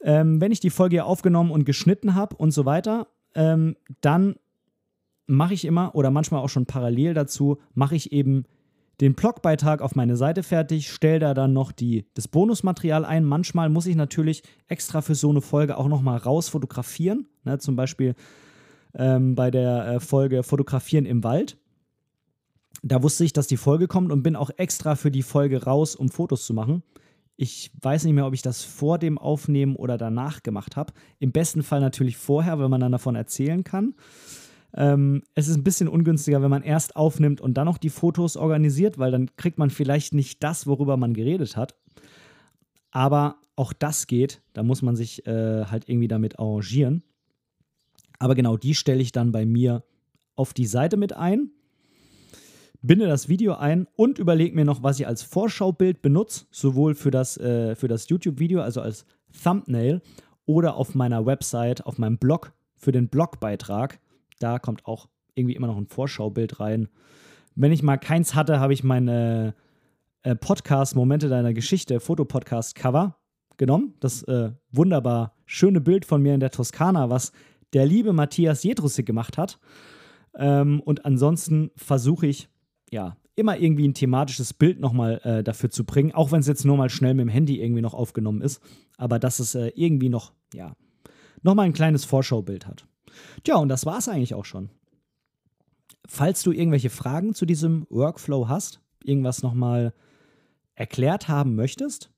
Ähm, wenn ich die Folge aufgenommen und geschnitten habe und so weiter, ähm, dann mache ich immer oder manchmal auch schon parallel dazu, mache ich eben den Blogbeitrag auf meine Seite fertig, stelle da dann noch die, das Bonusmaterial ein. Manchmal muss ich natürlich extra für so eine Folge auch nochmal raus fotografieren. Ne, zum Beispiel ähm, bei der äh, Folge Fotografieren im Wald. Da wusste ich, dass die Folge kommt und bin auch extra für die Folge raus, um Fotos zu machen. Ich weiß nicht mehr, ob ich das vor dem Aufnehmen oder danach gemacht habe. Im besten Fall natürlich vorher, wenn man dann davon erzählen kann. Ähm, es ist ein bisschen ungünstiger, wenn man erst aufnimmt und dann noch die Fotos organisiert, weil dann kriegt man vielleicht nicht das, worüber man geredet hat. Aber auch das geht. Da muss man sich äh, halt irgendwie damit arrangieren. Aber genau die stelle ich dann bei mir auf die Seite mit ein, binde das Video ein und überlege mir noch, was ich als Vorschaubild benutze, sowohl für das, äh, das YouTube-Video, also als Thumbnail, oder auf meiner Website, auf meinem Blog für den Blogbeitrag. Da kommt auch irgendwie immer noch ein Vorschaubild rein. Wenn ich mal keins hatte, habe ich meine äh, Podcast Momente deiner Geschichte, Fotopodcast Cover genommen. Das äh, wunderbar schöne Bild von mir in der Toskana, was der liebe Matthias Jedrussik gemacht hat. Ähm, und ansonsten versuche ich, ja, immer irgendwie ein thematisches Bild nochmal äh, dafür zu bringen, auch wenn es jetzt nur mal schnell mit dem Handy irgendwie noch aufgenommen ist. Aber dass es äh, irgendwie noch, ja, nochmal ein kleines Vorschaubild hat. Tja, und das war es eigentlich auch schon. Falls du irgendwelche Fragen zu diesem Workflow hast, irgendwas nochmal erklärt haben möchtest,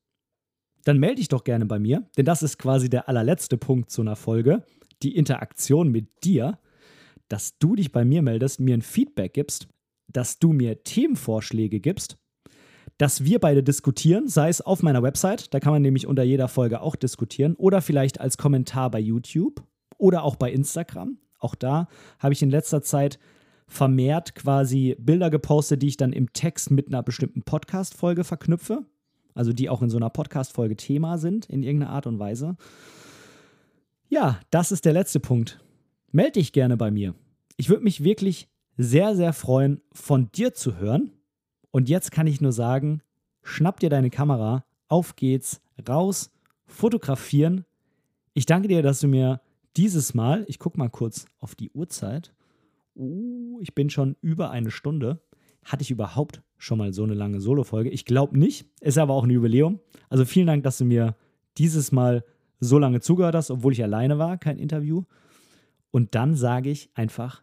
dann melde dich doch gerne bei mir, denn das ist quasi der allerletzte Punkt zu einer Folge, die Interaktion mit dir, dass du dich bei mir meldest, mir ein Feedback gibst, dass du mir Themenvorschläge gibst, dass wir beide diskutieren, sei es auf meiner Website, da kann man nämlich unter jeder Folge auch diskutieren, oder vielleicht als Kommentar bei YouTube oder auch bei Instagram. Auch da habe ich in letzter Zeit vermehrt quasi Bilder gepostet, die ich dann im Text mit einer bestimmten Podcast-Folge verknüpfe. Also die auch in so einer Podcast-Folge Thema sind, in irgendeiner Art und Weise. Ja, das ist der letzte Punkt. Meld dich gerne bei mir. Ich würde mich wirklich sehr, sehr freuen, von dir zu hören. Und jetzt kann ich nur sagen, schnapp dir deine Kamera, auf geht's, raus, fotografieren. Ich danke dir, dass du mir dieses Mal, ich gucke mal kurz auf die Uhrzeit. Uh, ich bin schon über eine Stunde. Hatte ich überhaupt schon mal so eine lange Solo-Folge? Ich glaube nicht. Ist aber auch ein Jubiläum. Also vielen Dank, dass du mir dieses Mal so lange zugehört hast, obwohl ich alleine war, kein Interview. Und dann sage ich einfach,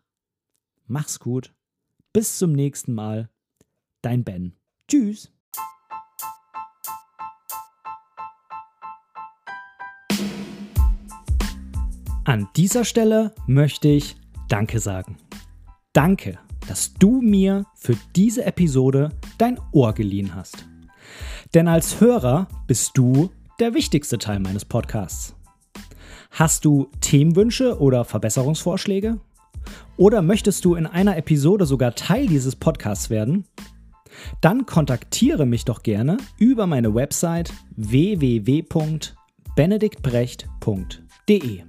mach's gut. Bis zum nächsten Mal. Dein Ben. Tschüss. An dieser Stelle möchte ich Danke sagen. Danke, dass du mir für diese Episode dein Ohr geliehen hast. Denn als Hörer bist du der wichtigste Teil meines Podcasts. Hast du Themenwünsche oder Verbesserungsvorschläge? Oder möchtest du in einer Episode sogar Teil dieses Podcasts werden? Dann kontaktiere mich doch gerne über meine Website www.benediktbrecht.de.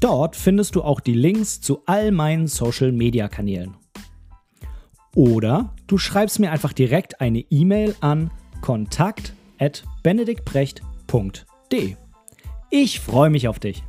Dort findest du auch die Links zu all meinen Social-Media-Kanälen. Oder du schreibst mir einfach direkt eine E-Mail an kontakt@benediktbrecht.de. Ich freue mich auf dich.